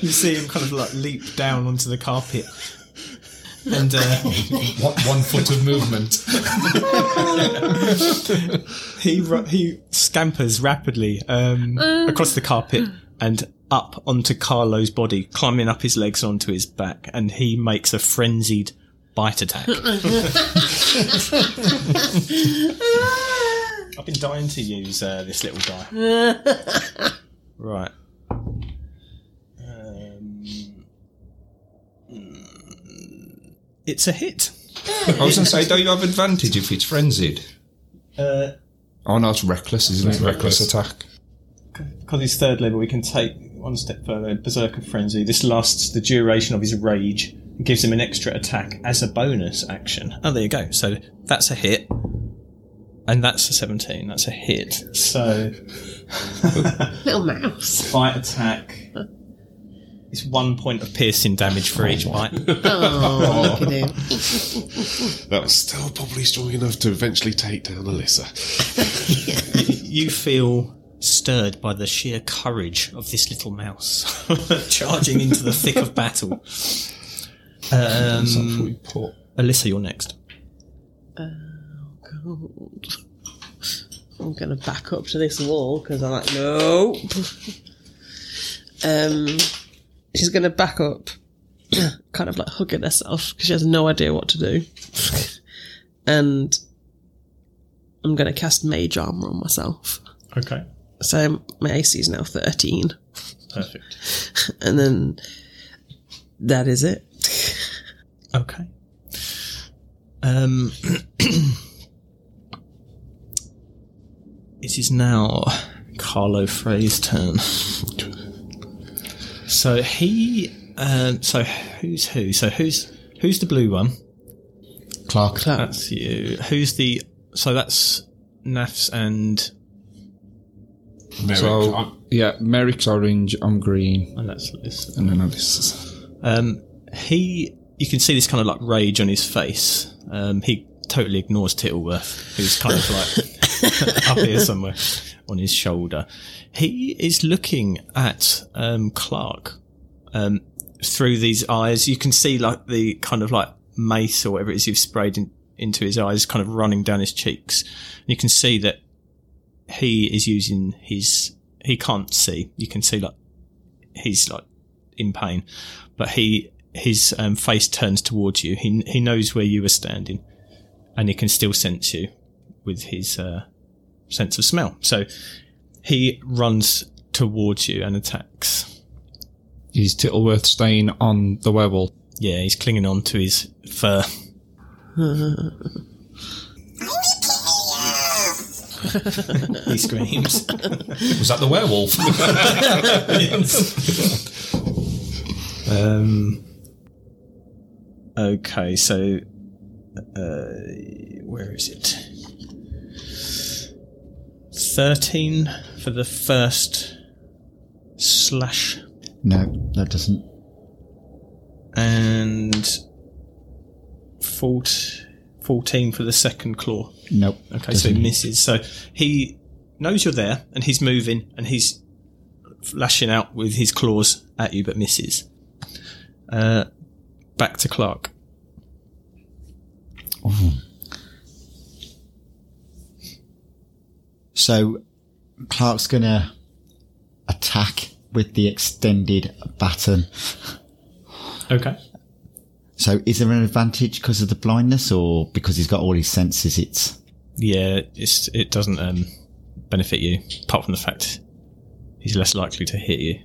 You see him kind of like leap down onto the carpet. And uh, One, one foot of movement. he he scampers rapidly um, across the carpet and up onto Carlo's body, climbing up his legs onto his back, and he makes a frenzied bite attack. I've been dying to use uh, this little guy. right. Um, mm, it's a hit. I was going to say, don't you have advantage if it's frenzied? Uh, Oh no, it's reckless, isn't it? Reckless attack. because he's third level, we can take one step further. Berserker Frenzy. This lasts the duration of his rage and gives him an extra attack as a bonus action. Oh, there you go. So that's a hit. And that's a 17. That's a hit. So Little mouse. bite attack is one point of piercing damage for each bite. Oh, look at him. That was still probably strong enough to eventually take down Alissa. you feel stirred by the sheer courage of this little mouse charging into the thick of battle. Um, Alissa, you're next. God. I'm going to back up to this wall because I'm like, no. um, she's going to back up, kind of like hugging herself because she has no idea what to do. and I'm going to cast Mage Armor on myself. Okay. So my AC is now 13. Perfect. And then that is it. Okay. Um, it is now Carlo Fray's turn. So he, um, so who's who? So who's who's the blue one? Clarke. That's you. Who's the? So that's Nafs and Merrick, So, I'm- yeah, Merrick's orange, I'm green, and that's Alissa. and then this. Um, he, you can see this kind of like rage on his face. Um, he totally ignores Tittleworth, who's kind of like up here somewhere on his shoulder. He is looking at um, Clarke um, through these eyes. You can see like the kind of like mace or whatever it is you've sprayed in, into his eyes, kind of running down his cheeks. You can see that he is using his. He can't see. You can see like he's like in pain, but he his um, face turns towards you. He he knows where you are standing, and he can still sense you with his uh, sense of smell. So he runs towards you and attacks. Is Tittleworth staying on the werewolf? Yeah, he's clinging on to his fur. he screams. Was that the werewolf? Um. Okay, so uh, where is it? Thirteen for the first slash, No, that doesn't. and 14, 14 for the second claw. Nope. Okay, so he misses. So he knows you're there, and he's moving, and he's lashing out with his claws at you, but misses. Uh, back to Clarke. So Clarke's gonna attack with the extended baton. Okay. So is there an advantage because of the blindness or because he's got all his senses? It's Yeah, it's, it doesn't um, benefit you, apart from the fact he's less likely to hit you.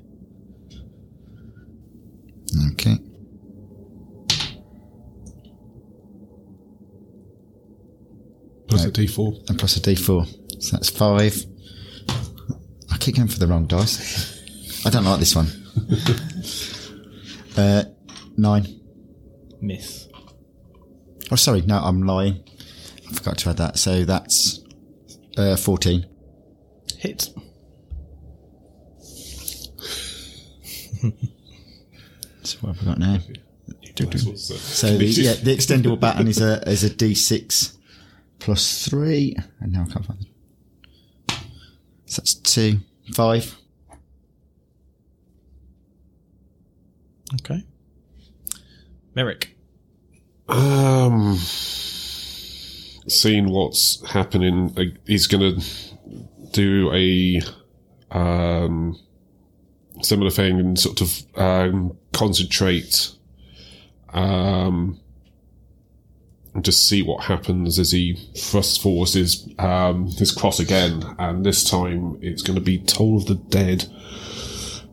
okay. Plus a D4. And plus a d4. So that's five. I keep going for the wrong dice. I don't like this one. uh, nine. Miss. Oh, sorry. No, I'm lying. I forgot to add that. So that's uh, 14. Hit. So what have we got now? So So the, yeah, the extendable baton is a is a d6 plus three, and now I can't find it. So that's two, five. Okay. Merrick. Um, seeing what's happening, uh, he's going to do a um, similar thing and sort of um, concentrate um, and just see what happens as he thrusts forward his um, his cross again, and this time it's going to be Toll of the Dead.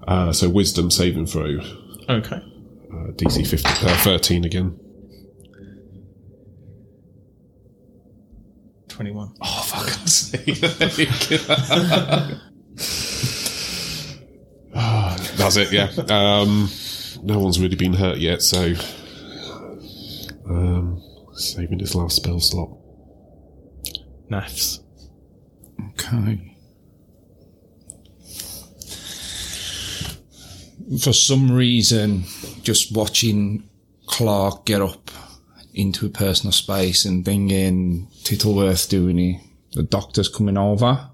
Uh, so wisdom saving throw, Okay. uh, DC 50, uh, 13 again. 21. Oh, fuck's sake. That's it, yeah. Um, no one's really been hurt yet, so. Um, saving his last spell slot. Nafs. Okay. For some reason, just watching Clarke get up into a personal space and thinking Tittleworth doing it, the doctor's coming over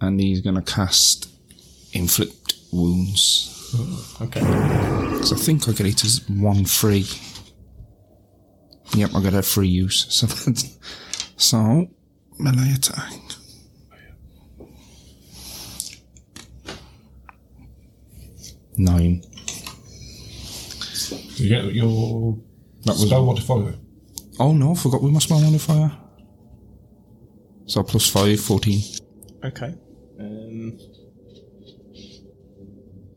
and he's going to cast Inflict Wounds. Oh, okay. So I think I get it as one free. Yep, I got a free use. So that's, so melee attack. Nine. You get your That was spell modifier. Oh no, I forgot we must spell modifier. So plus five, 14. Okay. Um,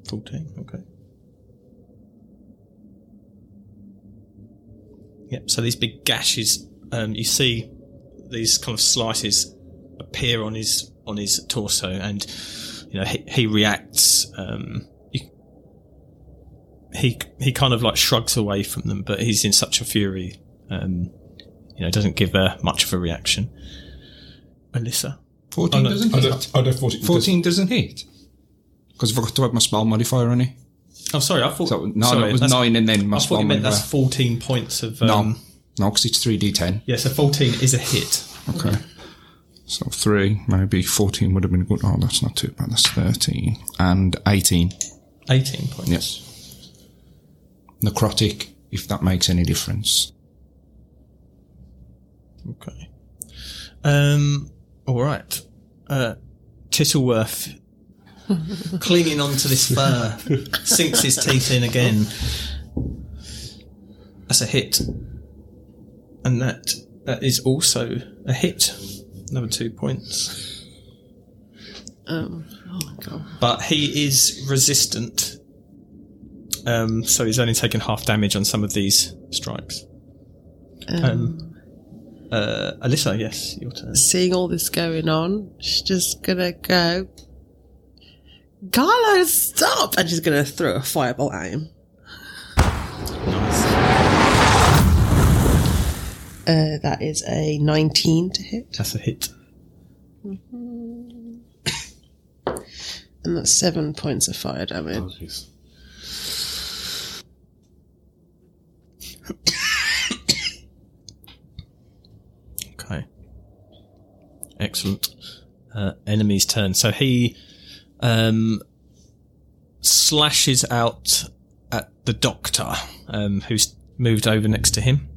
14. Okay. Yep. So these big gashes, um, you see these kind of slices appear on his on his torso, and you know he, he reacts. Um, you, he he kind of like shrugs away from them, but he's in such a fury. Um, you know, doesn't give uh, much of a reaction. Alissa. 14 Oh, no, doesn't hit. don't, I don't 14. 14 doesn't hit. Because I forgot to add my spell modifier on it. Oh, sorry. I thought So, no, sorry, no, it was nine and then my I thought you meant that's 14 points of. No, Um, no, because it's 3d10. Yeah, so 14 is a hit. Okay. So three, maybe 14 would have been good. Oh, that's not too bad. That's 13. And 18. 18 points. Yes. Necrotic, if that makes any difference. Okay. Um, all right. Uh, Tittleworth, clinging onto this fur, sinks his teeth in again. That's a hit. And that that is also a hit. Another two points. Oh, oh my god. But he is resistant. Um, so he's only taken half damage on some of these strikes. Um, uh, Alissa, yes, your turn. Seeing all this going on, she's just gonna go, Carlo, stop! And she's gonna throw a fireball at him. Uh, that is a 19 to hit, That's a hit. and that's seven points of fire damage. Nice. Okay. Excellent. Uh, enemy's turn. So he um, slashes out at the doctor, um, who's moved over next to him,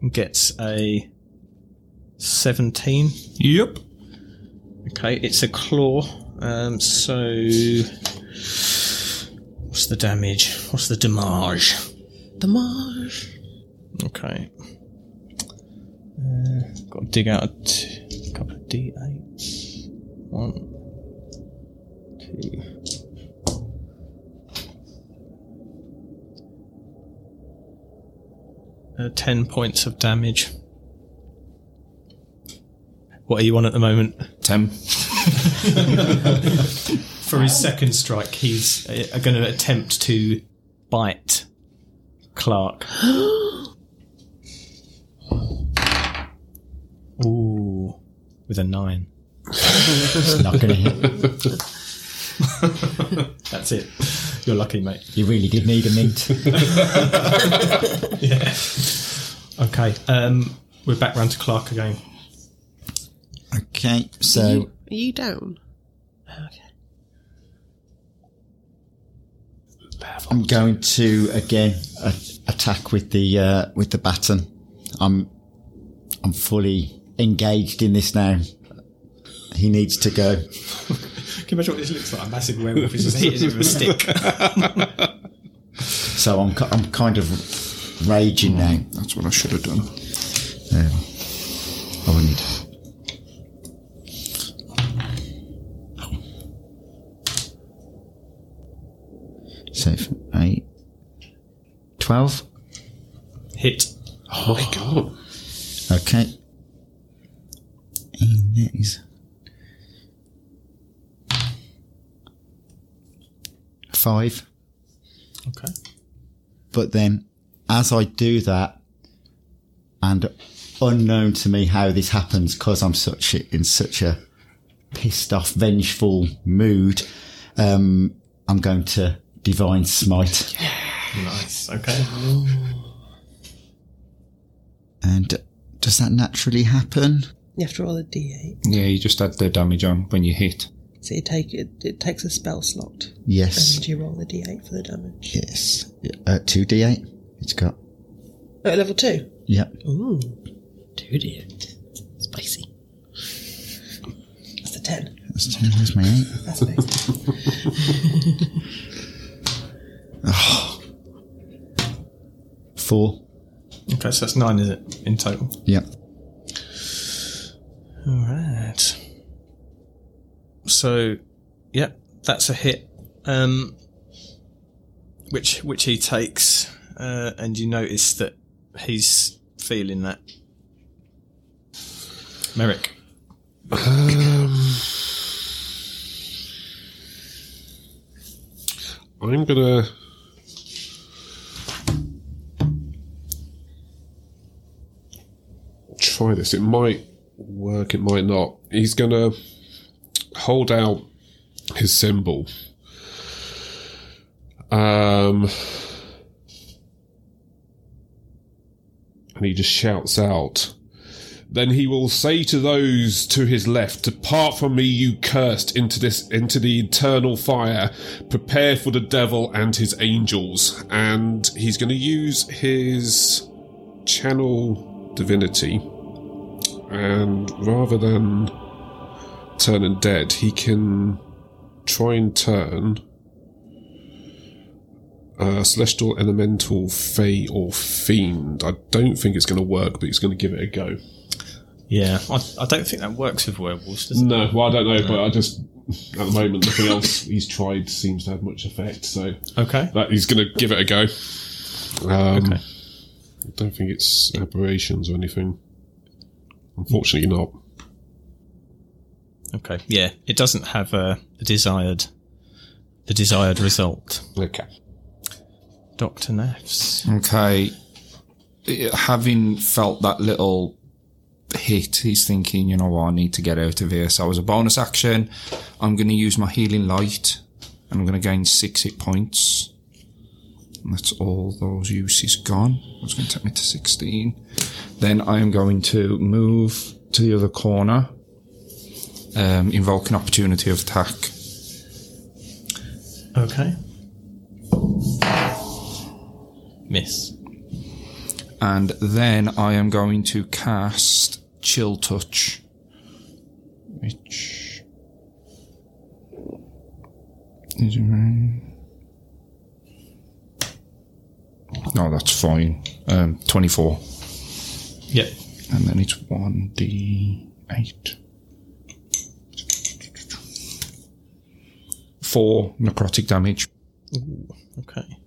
and gets a 17. Yep. Okay, it's a claw. Um, so what's the damage? What's the damage? the marsh. Okay. Uh, got to dig out a t- couple of d8s. One, two. Uh, ten points of damage. What are you on at the moment? Ten. For his second strike, he's uh, going to attempt to bite Clarke. Ooh, with a nine. It's not going to hit. That's it. You're lucky, mate. You really did need a mint. Yeah. Okay, um, we're back round to Clarke again. Okay, so Are you down? Okay. I'm going to again a- attack with the uh, with the baton. I'm I'm fully engaged in this now. He needs to go. Can you imagine what this looks like? A massive werewolf is just hitting it with a stick. So I'm I'm kind of raging now. That's what I should have done. Um, oh, I need. So f- eight, twelve. Hit. Oh my god. Okay. And that is five. Okay. But then, as I do that, and unknown to me how this happens, because I'm such a, in such a pissed off, vengeful mood, um, I'm going to divine smite. Nice. Okay. And does that naturally happen? You have to roll a d8. Yeah, you just add the damage on when you hit. So you take it. It takes a spell slot, Yes. and you roll the d8 for the damage. Yes. Uh, two d8. It's got. Oh, at level two. Yep. Ooh, two d8. Spicy. That's the ten. That's two. There's my eight. That's amazing. Four. Okay, so that's nine, is it, in total? Yep. All right. So, yep, that's a hit. Um, which which he takes, uh, and you notice that he's feeling that. Merrick. Um, I'm gonna. Try this. It might work, it might not. He's gonna hold out his symbol. Um. And he just shouts out. Then he will say to those to his left, Depart from me, you cursed, into this into the eternal fire. Prepare for the devil and his angels. And he's going to use his channel divinity. And rather than turn and dead, he can try and turn uh, celestial, elemental, fey, or fiend. I don't think it's going to work, but he's going to give it a go. Yeah, I, I don't think that works with werewolves, does it? No, well, I don't know, but I just at the moment nothing else he's tried seems to have much effect. So Okay. that he's going to give it a go. Um, Okay. I don't think it's aberrations or anything. Unfortunately, not. Okay. Yeah, it doesn't have a, the desired the desired result. Okay. Doctor Nafs. Okay. Having felt that little hit, he's thinking, you know what, I need to get out of here. So as a bonus action, I'm going to use my healing light and I'm going to gain six hit points. And that's all those uses gone. That's going to take me to 16. Then I am going to move to the other corner, um, invoke an opportunity of attack. Okay. Miss. and then I am going to cast Chill Touch, which is around No, that's fine. Um, 24. Yep. And then it's 1d8. Four necrotic damage. Okay.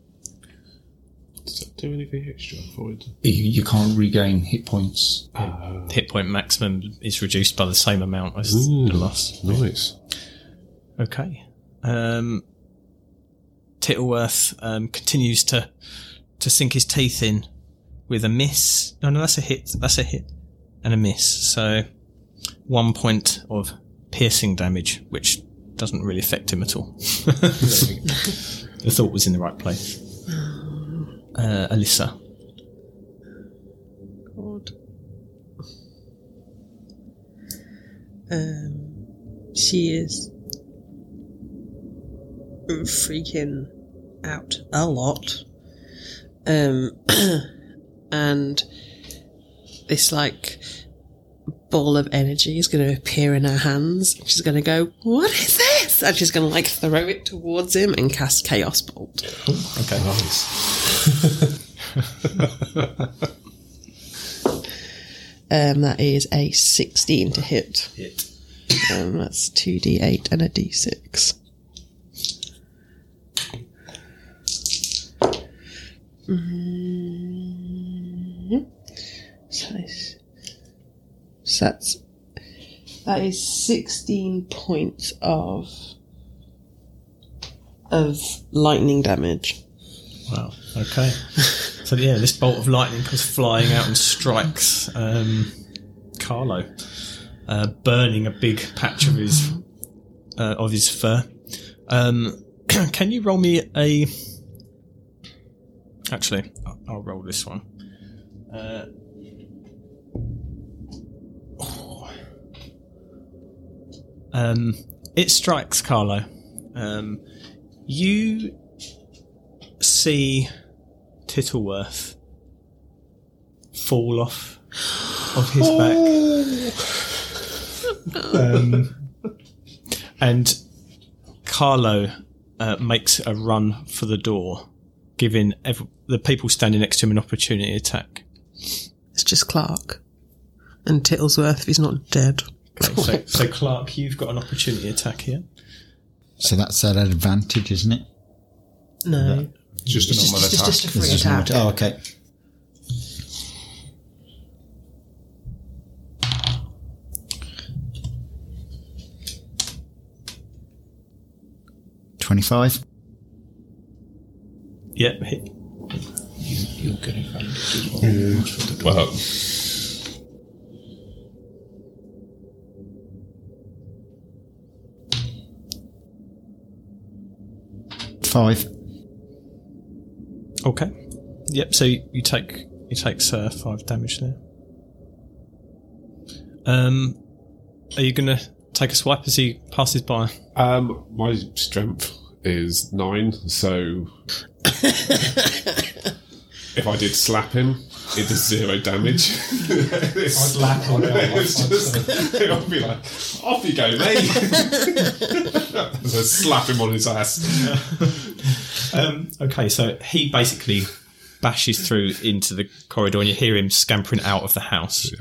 Does that do anything extra for it? You, you can't regain hit points. Hit point maximum is reduced by the same amount as the loss. Nice. Okay. Um, Tittleworth um, continues to to sink his teeth in with a miss. No, no, that's a hit. That's a hit and a miss. So one point of piercing damage, which doesn't really affect him at all. the thought was in the right place. Uh, Alissa. God. Um, she is freaking out a lot. Um, and this like ball of energy is going to appear in her hands. She's going to go, "What is this?" And she's going to like throw it towards him and cast Chaos Bolt. Okay. Nice. um, that is a sixteen to hit. Hit. Um, that's two d eight and a d six. Mhm. So so that's that is sixteen points of of lightning damage. Wow. Okay. so yeah, this bolt of lightning comes flying out and strikes um, Carlo, uh, burning a big patch of his uh, of his fur. Um, can you roll me a? Actually, I'll- I'll roll this one. Uh, Um, it strikes Carlo. Um, you see Tittleworth fall off of his back. um, and Carlo uh, makes a run for the door, giving ev- the people standing next to him an opportunity attack. It's just Clarke. And Tittlesworth if he's not dead. Okay, so, so Clarke, you've got an opportunity attack here. So that's an advantage, isn't it? No. Just a It's normal just, just, attack. just a free This attack. not- Oh, okay. Twenty-five. Yep, hit. You, you get advantage as well. Five. Okay. Yep. So you, you take you takes uh, five damage there. Um, are you gonna take a swipe as he passes by? um, my strength is nine, so if I did slap him, it does zero damage. it's, it's just, I'll be like, off you go, mate. so slap him on his ass. Um, okay, so he basically bashes through into the corridor, and you hear him scampering out of the house.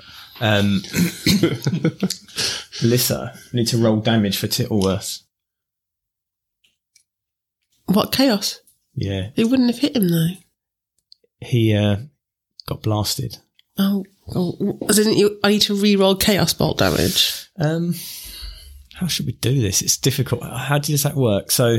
Um, Lissa, need to roll damage for Tittleworth. What chaos? Yeah, It wouldn't have hit him though. he uh, got blasted. Oh, oh didn't you? I need to re-roll chaos bolt damage. Um, how should we do this? It's difficult. How does that work? So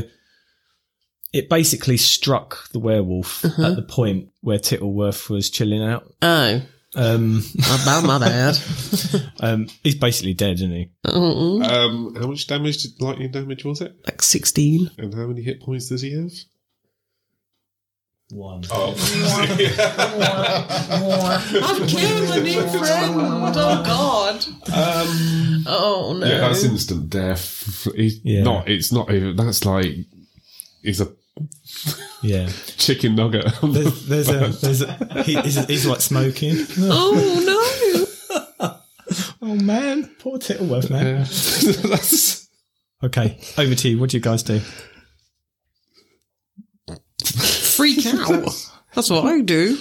it basically struck the werewolf at the point where Tittleworth was chilling out. Oh, Um, about my bad. um, he's basically dead, isn't he? Um, how much damage, did lightning damage was it? like sixteen. And how many hit points does he have? One. Oh, I've killed a new friend. Oh God. Um, oh no. yeah, that's instant death. He's Yeah. not. It's not even. That's like. He's a Yeah. chicken nugget. There's, there's a, there's a, he, he's, he's like smoking. oh no. Oh man, poor Tittleworth, man. Yeah. Okay, over to you. What do you guys do? No. Freak out. That's what I do.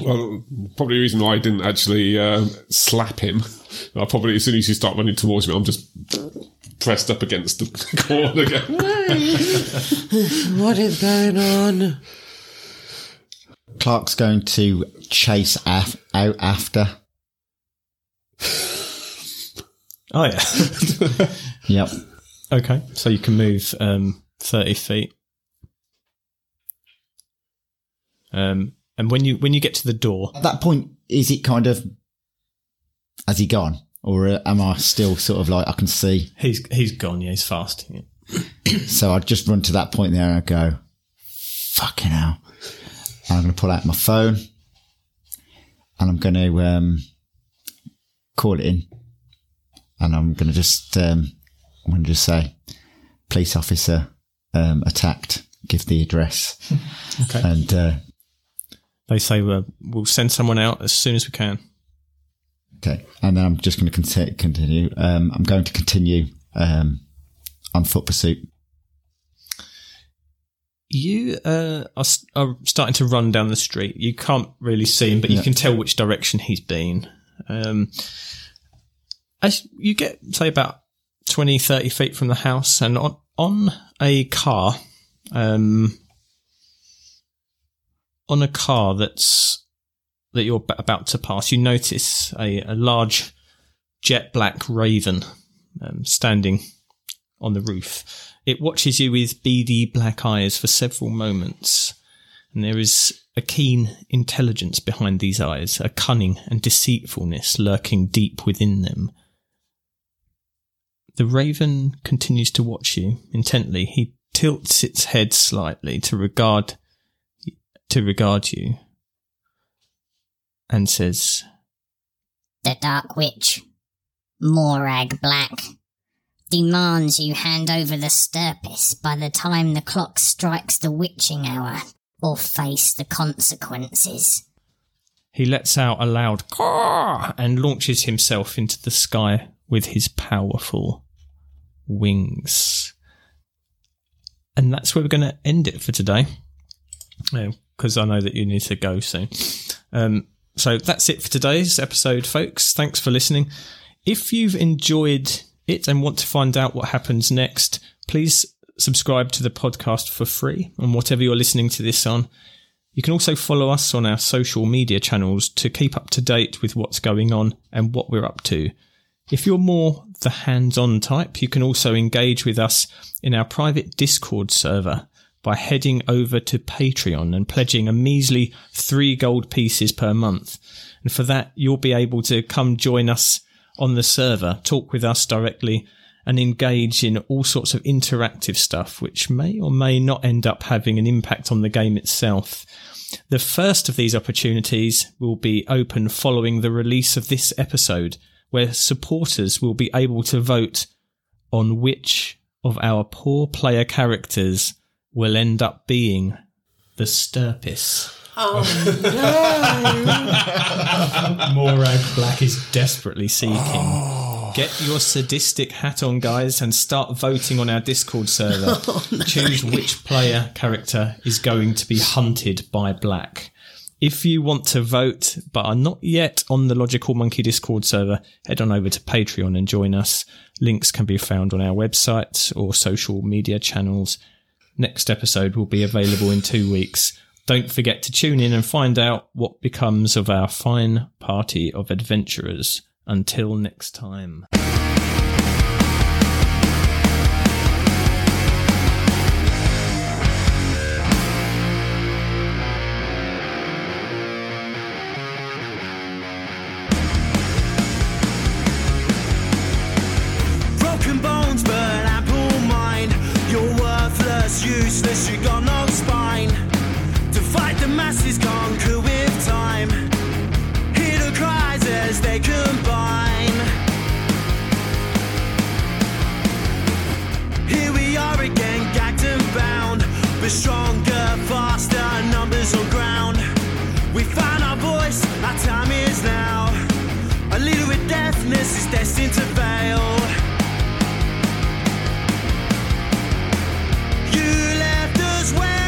Well, probably the reason why I didn't actually um, slap him. I probably as soon as you start running towards me, I'm just pressed up against the corner again. What is going on? Clarke's going to chase af- out after. Oh yeah. Yep. okay, so you can move um, thirty feet. Um, and when you when you get to the door, At that point, is it kind of has he gone, or uh, am I still sort of like I can see? he's he's gone. Yeah, he's fast. Yeah. So I'd just run to that point there and I go, fucking hell. And I'm going to pull out my phone and I'm going to um, call it in. And I'm going to just, um, I'm going to just say, police officer um, attacked, give the address. Okay. And uh, They say uh, we'll send someone out as soon as we can. okay. And then I'm just going to continue. Um, I'm going to continue um, on foot pursuit. You uh, are, are starting to run down the street. You can't really see him, but you Yeah. can tell which direction he's been. Um, as you get, say, about 20, 30 feet from the house, and on, on a car, um, on a car that's that you're about to pass, you notice a, a large jet black raven um, standing on the roof. It watches you with beady black eyes for several moments, and there is a keen intelligence behind these eyes, a cunning and deceitfulness lurking deep within them. The raven continues to watch you intently. He tilts its head slightly to regard to regard you and says, The Dark Witch, Morag Black, demands you hand over the Sturpis by the time the clock strikes the witching hour, or face the consequences. He lets out a loud caw and launches himself into the sky with his powerful wings. And that's where we're going to end it for today. Because I know that you need to go soon. Um, so that's it for today's episode, folks. Thanks for listening. If you've enjoyed it and want to find out what happens next, please subscribe to the podcast for free on whatever you're listening to this on. You can also follow us on our social media channels to keep up to date with what's going on and what we're up to. If you're more the hands on type, you can also engage with us in our private Discord server by heading over to Patreon and pledging a measly three gold pieces per month. And for that, you'll be able to come join us on the server, talk with us directly, and engage in all sorts of interactive stuff, which may or may not end up having an impact on the game itself. The first of these opportunities will be open following the release of this episode, where supporters will be able to vote on which of our poor player characters will end up being the Sturpis. Oh no! Morag Black is desperately seeking. Get your sadistic hat on, guys, and start voting on our Discord server. Oh, Choose which player character is going to be hunted by Black. If you want to vote but are not yet on the Logical Monkey Discord server, head on over to Patreon and join us. Links can be found on our website or social media channels. Next episode will be available in two weeks. Don't forget to tune in and find out what becomes of our fine party of adventurers. Until next time. Useless, you got no spine. To fight the masses, conquer with time. Hear the cries as they combine. Here we are again, gagged and bound. But stronger, faster, numbers on ground. We found our voice, our time is now. A leader with deafness is destined to where